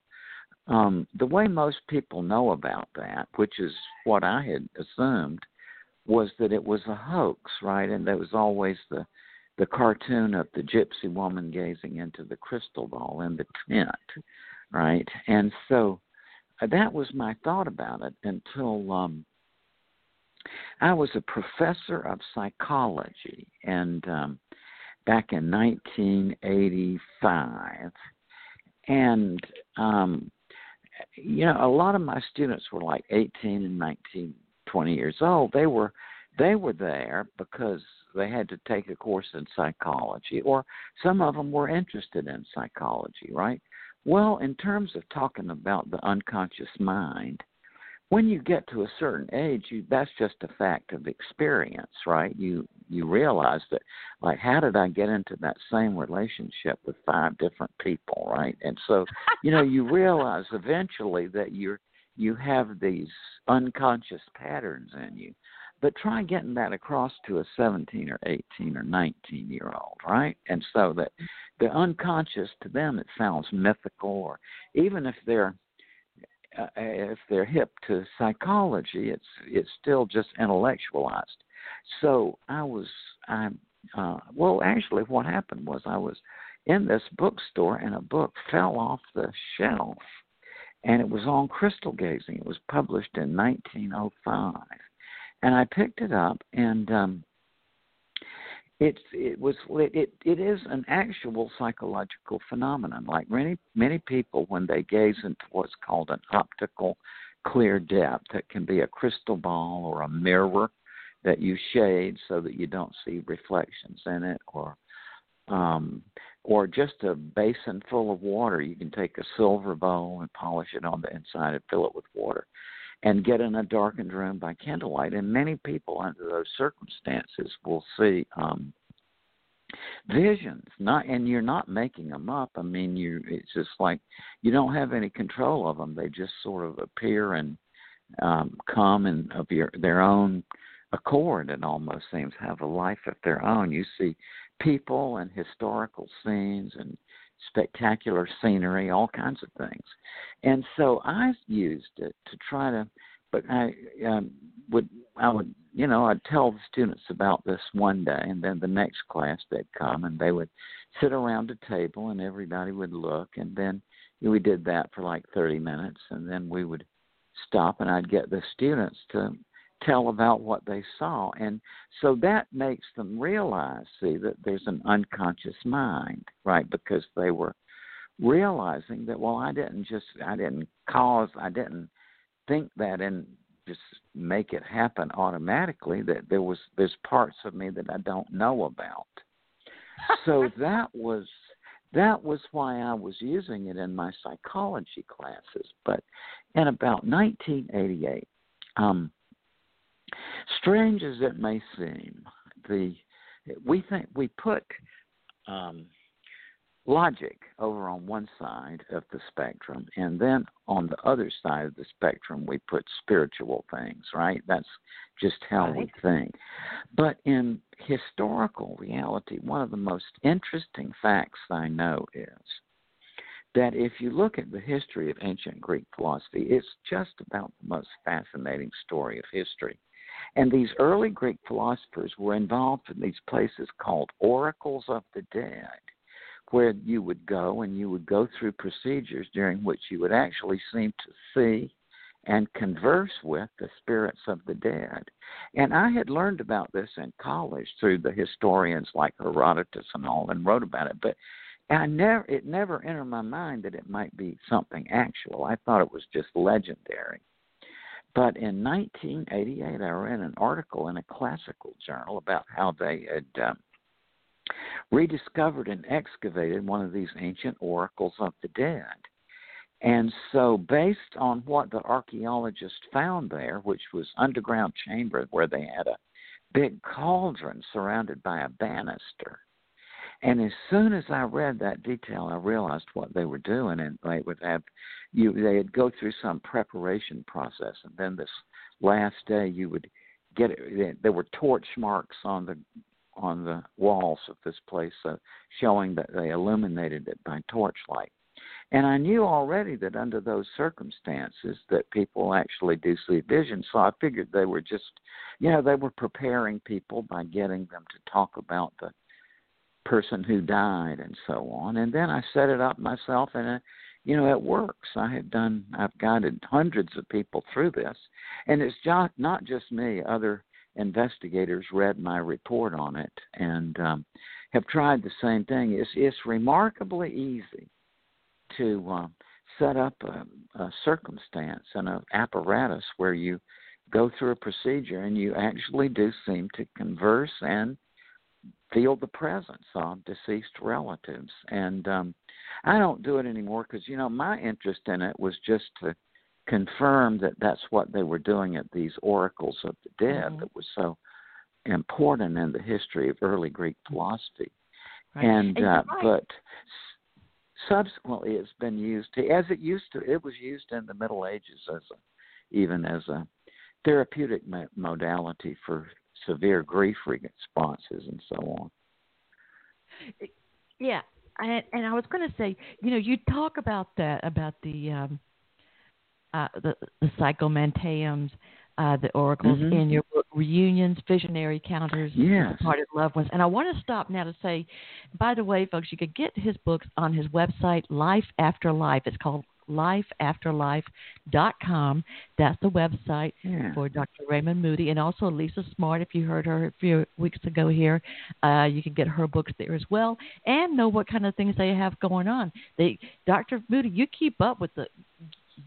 um, the way most people know about that, which is what I had assumed, was that it was a hoax, right? And there was always the the cartoon of the gypsy woman gazing into the crystal ball in the tent, right? And so uh, that was my thought about it until um, I was a professor of psychology, and um, back in 1985, and um, you know, a lot of my students were like 18 and 19, 20 years old. They were they were there because they had to take a course in psychology, or some of them were interested in psychology, right? Well, in terms of talking about the unconscious mind, when you get to a certain age you that's just a fact of experience right you you realize that like how did i get into that same relationship with five different people right and so you know you realize eventually that you're you have these unconscious patterns in you. But try getting that across to a 17 or 18 or 19 year old, right? And so that the unconscious to them it sounds mythical, or even if they're uh, if they're hip to psychology, it's it's still just intellectualized. So I was I uh, well actually what happened was I was in this bookstore and a book fell off the shelf and it was on crystal gazing. It was published in 1905, and I picked it up, and um, it it was it it is an actual psychological phenomenon. Like many many people, when they gaze into what's called an optical clear depth, that can be a crystal ball or a mirror that you shade so that you don't see reflections in it, or um, or just a basin full of water. You can take a silver bowl and polish it on the inside and fill it with water and get in a darkened room by candlelight. And many people under those circumstances will see um visions. Not and you're not making them up. I mean you it's just like you don't have any control of them they just sort of appear and um come and of your their own accord it almost seems have a life of their own. You see people and historical scenes and spectacular scenery, all kinds of things. And so I used it to try to, but I um, would, I would, you know, I'd tell the students about this one day, and then the next class they'd come and they would sit around a table and everybody would look, and then we did that for like 30 minutes, and then we would stop and I'd get the students to tell about what they saw. And so that makes them realize, see, that there's an unconscious mind, right? Because they were realizing that, well, I didn't just, I didn't cause, I didn't think that and just make it happen automatically, that there was, there's parts of me that I don't know about. so that was that was why I was using it in my psychology classes. But in about 1988, um, Strange as it may seem, the we think we put um, logic over on one side of the spectrum, and then on the other side of the spectrum we put spiritual things. Right? That's just how right. we think. But in historical reality, one of the most interesting facts I know is that if you look at the history of ancient Greek philosophy, it's just about the most fascinating story of history. And these early Greek philosophers were involved in these places called oracles of the dead, where you would go and you would go through procedures during which you would actually seem to see and converse with the spirits of the dead. And I had learned about this in college through the historians like Herodotus and all and wrote about it, but I never it never entered my mind that it might be something actual. I thought it was just legendary. But in 1988, I read an article in a classical journal about how they had uh, rediscovered and excavated one of these ancient oracles of the dead. And so, based on what the archaeologists found there, which was underground chamber where they had a big cauldron surrounded by a banister, and as soon as I read that detail, I realized what they were doing, and they would have you. They'd go through some preparation process, and then this last day, you would get it. There were torch marks on the on the walls of this place, uh, showing that they illuminated it by torchlight. And I knew already that under those circumstances that people actually do see vision. So I figured they were just, you know, they were preparing people by getting them to talk about the person who died and so on. And then I set it up myself and it, you know, it works. I have done, I've guided hundreds of people through this. And it's just, not just me, other investigators read my report on it and um, have tried the same thing. It's, it's remarkably easy to uh, set up a, a circumstance and an apparatus where you go through a procedure and you actually do seem to converse and feel the presence of deceased relatives. And um, I don't do it anymore because, you know, my interest in it was just to confirm that that's what they were doing at these oracles of the dead mm-hmm. that was so important in the history of early Greek philosophy. Right. And, and uh, right. but subsequently it's been used to, as it used to, it was used in the Middle Ages as a even as a therapeutic modality for severe grief responses and so on. Yeah, and, and I was going to say, you know, you talk about that about the um, uh, the, the psychomanteums, uh, the oracles mm-hmm. in your reunions, visionary counters, yes. departed loved ones. And I want to stop now to say, by the way, folks, you could get his books on his website, Life After Life. It's called lifeafterlife.com. That's the website yeah. for Dr. Raymond Moody. And also Lisa Smart, if you heard her a few weeks ago here, uh, you can get her books there as well and know what kind of things they have going on. They, Dr. Moody, you keep up with the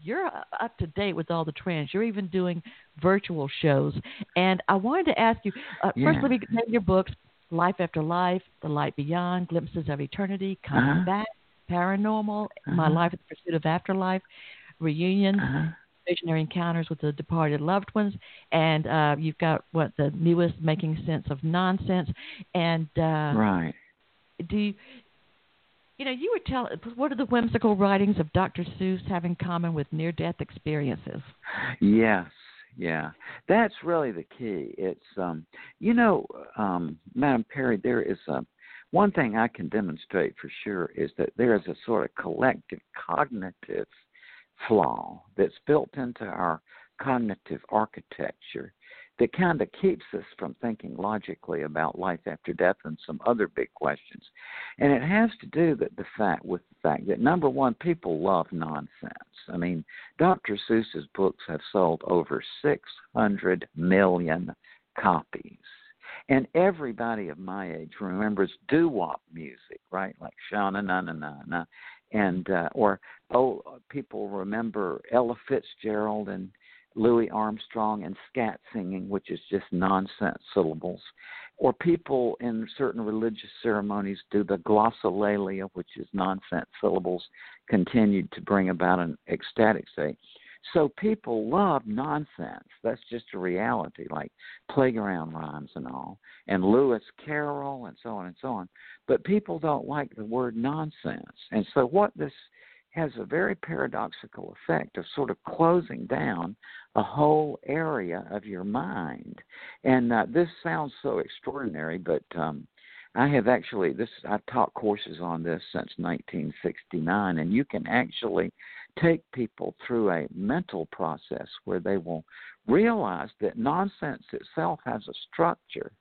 you're up to date with all the trends. You're even doing virtual shows. And I wanted to ask you uh, yeah. first, let me name your books Life After Life, The Light Beyond, Glimpses of Eternity, Coming uh-huh. Back, Paranormal, uh-huh. My Life in the Pursuit of Afterlife, Reunion, uh-huh. Visionary Encounters with the Departed Loved Ones, and uh, you've got what the newest Making Sense of Nonsense. And uh, right. Do you, you know, you were telling what are the whimsical writings of Dr. Seuss have in common with near-death experiences? Yes, yeah, that's really the key. It's um, you know, um, Madam Perry, there is a one thing I can demonstrate for sure is that there is a sort of collective cognitive flaw that's built into our cognitive architecture that kind of keeps us from thinking logically about life after death and some other big questions. And it has to do the fact with the fact that number one, people love nonsense. I mean, Dr. Seuss's books have sold over six hundred million copies. And everybody of my age remembers doo wop music, right? Like shana na na na na, and uh, or oh, people remember Ella Fitzgerald and Louis Armstrong and scat singing, which is just nonsense syllables. Or people in certain religious ceremonies do the glossolalia, which is nonsense syllables, continued to bring about an ecstatic state. So people love nonsense. That's just a reality, like playground rhymes and all, and Lewis Carroll and so on and so on. But people don't like the word nonsense. And so what this has a very paradoxical effect of sort of closing down a whole area of your mind. And uh, this sounds so extraordinary, but um, I have actually this I've taught courses on this since 1969, and you can actually take people through a mental process where they will realize that nonsense itself has a structure,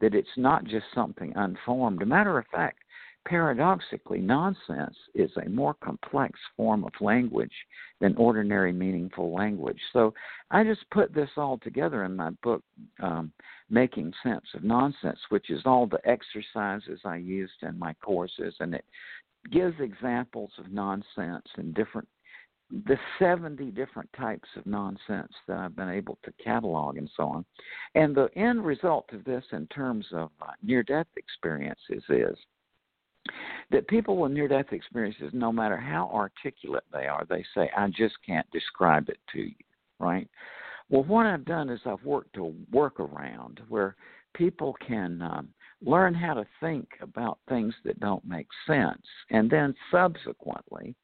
that it's not just something unformed. A matter of fact, paradoxically, nonsense is a more complex form of language than ordinary meaningful language. So I just put this all together in my book, um, Making Sense of Nonsense, which is all the exercises I used in my courses, and it gives examples of nonsense in different the 70 different types of nonsense that I've been able to catalog and so on. And the end result of this in terms of uh, near death experiences is that people with near death experiences, no matter how articulate they are, they say, I just can't describe it to you, right? Well, what I've done is I've worked a workaround where people can um, learn how to think about things that don't make sense, and then subsequently,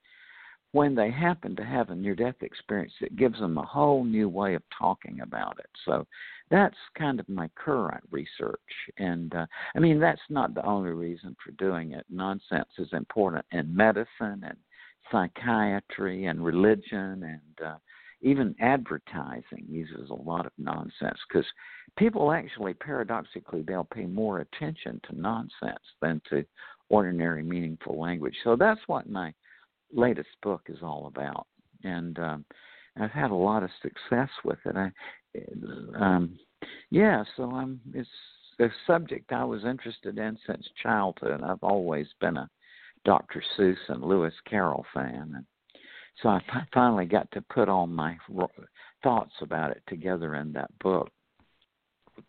when they happen to have a near death experience, it gives them a whole new way of talking about it. So that's kind of my current research. And uh, I mean, that's not the only reason for doing it. Nonsense is important in medicine and psychiatry and religion and uh, even advertising uses a lot of nonsense because people actually paradoxically they'll pay more attention to nonsense than to ordinary meaningful language so that's what my latest book is all about, and um, I've had a lot of success with it. I, um, yeah, so I'm. It's a subject I was interested in since childhood. I've always been a Dr. Seuss and Lewis Carroll fan, and so I finally got to put all my thoughts about it together in that book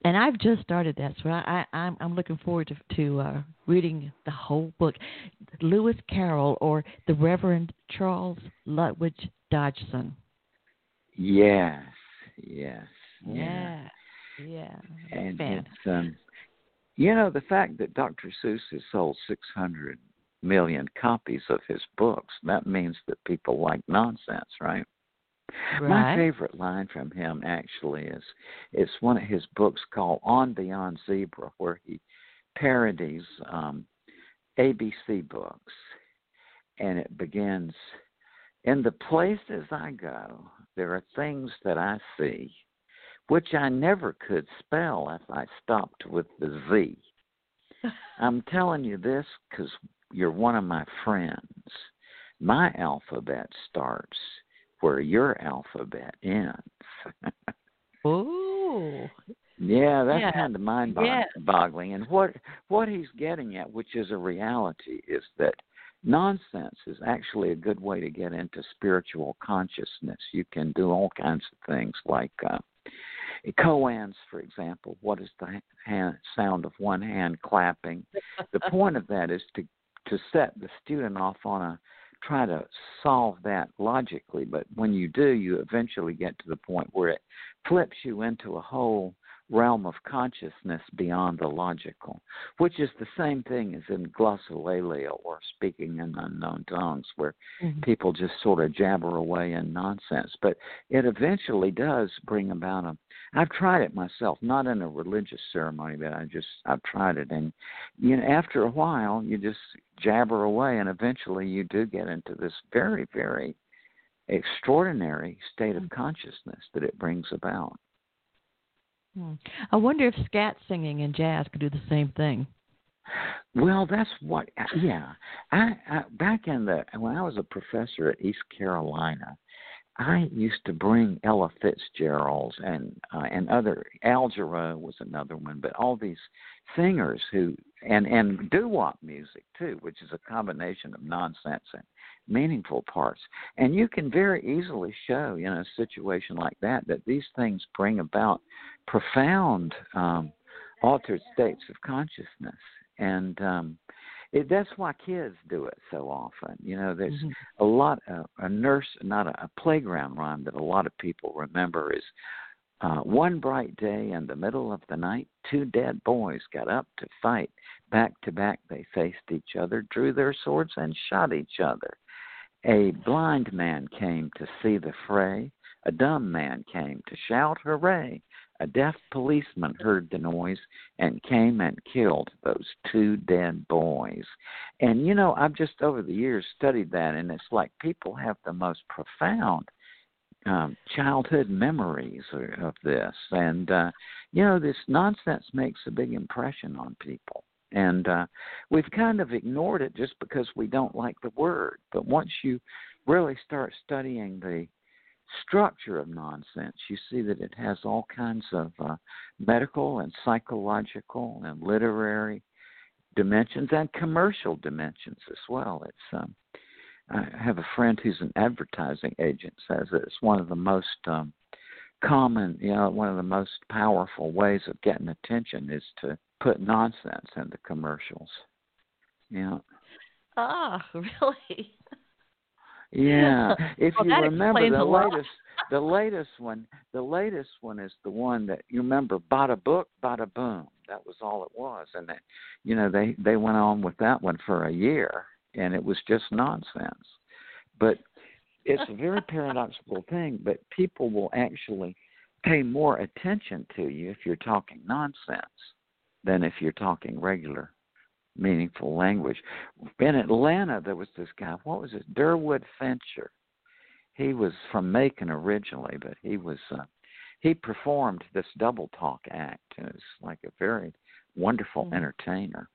and I've just started that, so I, I I'm I'm looking forward to to uh, reading the whole book. Lewis Carroll or the Reverend Charles Lutwidge Dodgson. Yes, yes, yeah, yeah, and Fan. it's um, you know, the fact that Dr. Seuss has sold six hundred million copies of his books, that means that people like nonsense, right? Right. My favorite line from him actually is it's one of his books called On Beyond Zebra, where he parodies um, ABC books, and it begins, "In the places I go, there are things that I see, which I never could spell if I stopped with the Z." I'm telling you this because you're one of my friends. My alphabet starts where your alphabet ends. Ooh. Yeah, that's Yeah. kind of mind Yeah. boggling. And what what he's getting at, which is a reality, is that nonsense is actually a good way to get into spiritual consciousness. You can do all kinds of things like uh, koans, for example. What is the hand, sound of one hand clapping? the point of that is to to set the student off on a try to solve that logically, but when you do, you eventually get to the point where it flips you into a whole realm of consciousness beyond the logical, which is the same thing as in glossolalia or speaking in unknown tongues, where Mm-hmm. people just sort of jabber away in nonsense. But it eventually does bring about a. I've tried it myself, not in a religious ceremony, but I just I've tried it, and you know, after a while, you just jabber away, and eventually you do get into this very, very extraordinary state of consciousness that it brings about. Hmm. I wonder if scat singing and jazz could do the same thing. Well, that's what. Yeah, I, I back in the when I was a professor at East Carolina, I used to bring Ella Fitzgerald and uh, and other Al Jarreau was another one, but all these singers who and and doo wop music too, which is a combination of nonsense and meaningful parts. And you can very easily show in a situation like that that these things bring about profound um, altered states of consciousness and um it, that's why kids do it so often. You know, there's Mhm. a lot of a nurse, not a, a playground rhyme that a lot of people remember is uh, one bright day in the middle of the night, two dead boys got up to fight. Back to back, they faced each other, drew their swords, and shot each other. A blind man came to see the fray. A dumb man came to shout hooray. A deaf policeman heard the noise and came and killed those two dead boys. And you know, I've just over the years studied that, and it's like people have the most profound um, childhood memories of this. And uh, you know, this nonsense makes a big impression on people. And uh, we've kind of ignored it just because we don't like the word. But once you really start studying the structure of nonsense, you see that it has all kinds of uh, medical and psychological and literary dimensions and commercial dimensions as well. It's um, I have a friend who's an advertising agent says that it's one of the most um, common, you know, one of the most powerful ways of getting attention is to put nonsense into commercials. Yeah. Ah, really? Yeah. If Well, you remember the latest the latest one the latest one is the one that you remember bada book, bada boom. That was all it was. And that you know, they they went on with that one for a year and it was just nonsense. But it's a very paradoxical thing, but people will actually pay more attention to you if you're talking nonsense than if you're talking regular meaningful language. In Atlanta, there was this guy. What was it? Durwood Fincher. He was from Macon originally, but he was uh, he performed this double talk act, and it's like a very wonderful Mm. entertainer.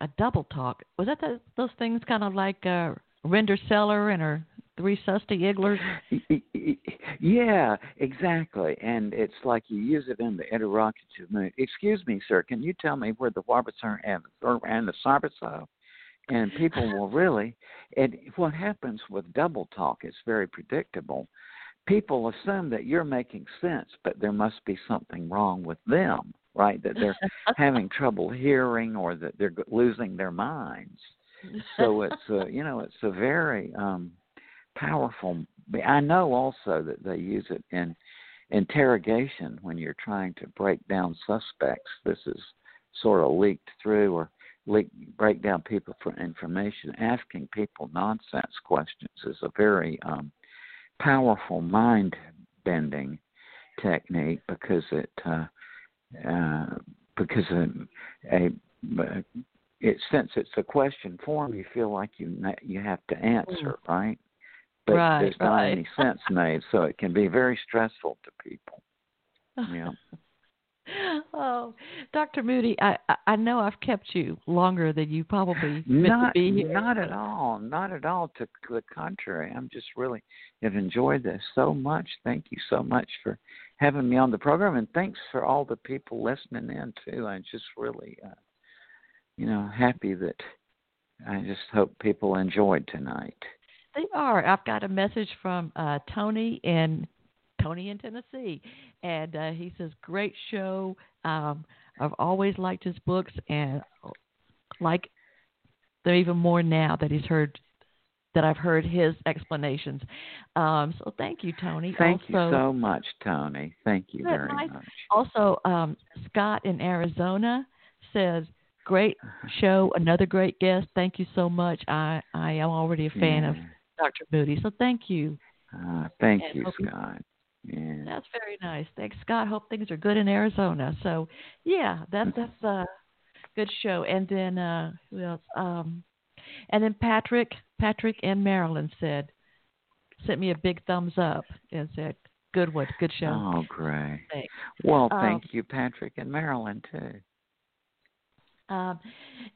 A double talk. Was that the, those things kind of like uh, Render Seller and her three susty igglers? Yeah, exactly. And it's like you use it in the interrogative mood. Excuse me, sir, can you tell me where the Warbits are and, and the are? And people will really, and what happens with double talk is very predictable. People assume that you're making sense, but there must be something wrong with them, right? That they're having trouble hearing or that they're losing their minds. So it's a, you know, it's a very um powerful. I know also that they use it in interrogation when you're trying to break down suspects. This is sort of leaked through, or leak, break down people for information. Asking people nonsense questions is a very um, powerful mind bending technique because it uh, uh, because a, a, a it since it's a question form, you feel like you you have to answer, mm. right? But right, there's not right. any sense made, so it can be very stressful to people. Yeah. oh, Dr. Moody, I I know I've kept you longer than you probably meant not, to be here. Not at all. Not at all. To the contrary, I'm just really have enjoyed this so much. Thank you so much for having me on the program, and thanks for all the people listening in too. I'm just really, uh, you know, happy that I just hope people enjoyed tonight. They are. I've got a message from uh, Tony in Tony in Tennessee, and uh, he says, "Great show. Um, I've always liked his books, and like them even more now that he's heard that I've heard his explanations. Um, so thank you, Tony. Thank also, you so much, Tony. Thank you very nice? much. Also, um, Scott in Arizona says, "Great show, another great guest. Thank you so much. I I am already a fan yeah. of Dr. Moody, so thank you." Uh, thank and you, Scott. Yeah. That's very nice. Thanks, Scott. Hope things are good in Arizona. So, yeah, that's that's a good show. And then uh, who else? Um, and then Patrick, Patrick and Marilyn said, sent me a big thumbs up and said, "Good one, good show." Oh, great. Thanks. Well, Um, thank you, Patrick and Marilyn too. Um,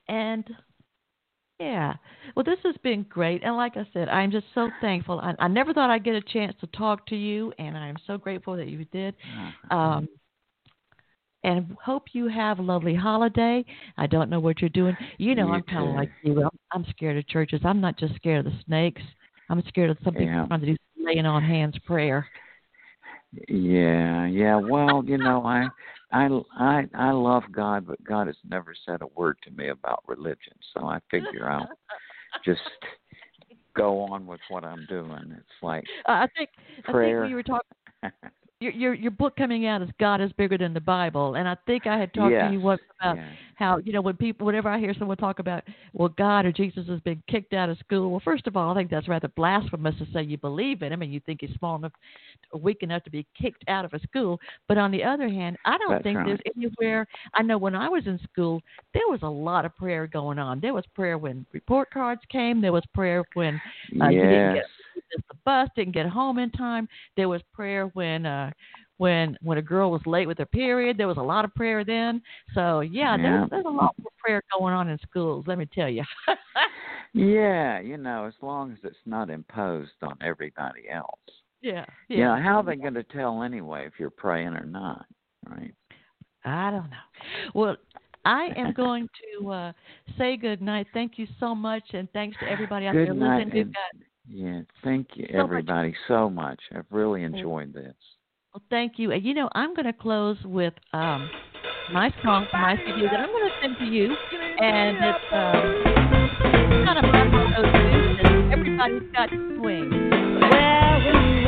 and yeah, well, this has been great. And like I said, I'm just so thankful. I, I never thought I'd get a chance to talk to you, and I'm so grateful that you did. Uh, Um, and hope you have a lovely holiday. I don't know what you're doing. You know, You I'm kind of like you. I'm, I'm scared of churches. I'm not just scared of the snakes. I'm scared of some people Yeah. trying to do laying on hands prayer. Yeah, yeah. Well, you know, I, I, I, I love God, but God has never said a word to me about religion. So I figure I'll just go on with what I'm doing. It's like Uh, I think I prayer. think we were talking. Your, your your book coming out is God is bigger than the Bible, and I think I had talked yes. to you once about yeah. how you know when people whenever I hear someone talk about well God or Jesus has been kicked out of school. Well, first of all, I think that's rather blasphemous to say you believe in him and you think he's small enough, weak enough to be kicked out of a school. But on the other hand, I don't That's think right. there's anywhere. I know when I was in school, there was a lot of prayer going on. There was prayer when report cards came. There was prayer when uh, you didn't yes. get missed the bus, didn't get home in time. There was prayer when uh when when a girl was late with her period. There was a lot of prayer then. So yeah, Yeah. there's there's a lot more prayer going on in schools. Let me tell you. Yeah, you know, as long as it's not imposed on everybody else. yeah, Yeah. yeah. how are they going to tell anyway if you're praying or not? Right. I don't know. Well, I am going to uh say good night. Thank you so much, and thanks to everybody out Good there listening. We've got Yeah. Thank you, So much- everybody, so much. I've really enjoyed this. Well, thank you. And you know, I'm going to close with um, my song from my CD that I'm going to send to you, and it's um, kind of back on those tunes. and Everybody's got to swing. Well,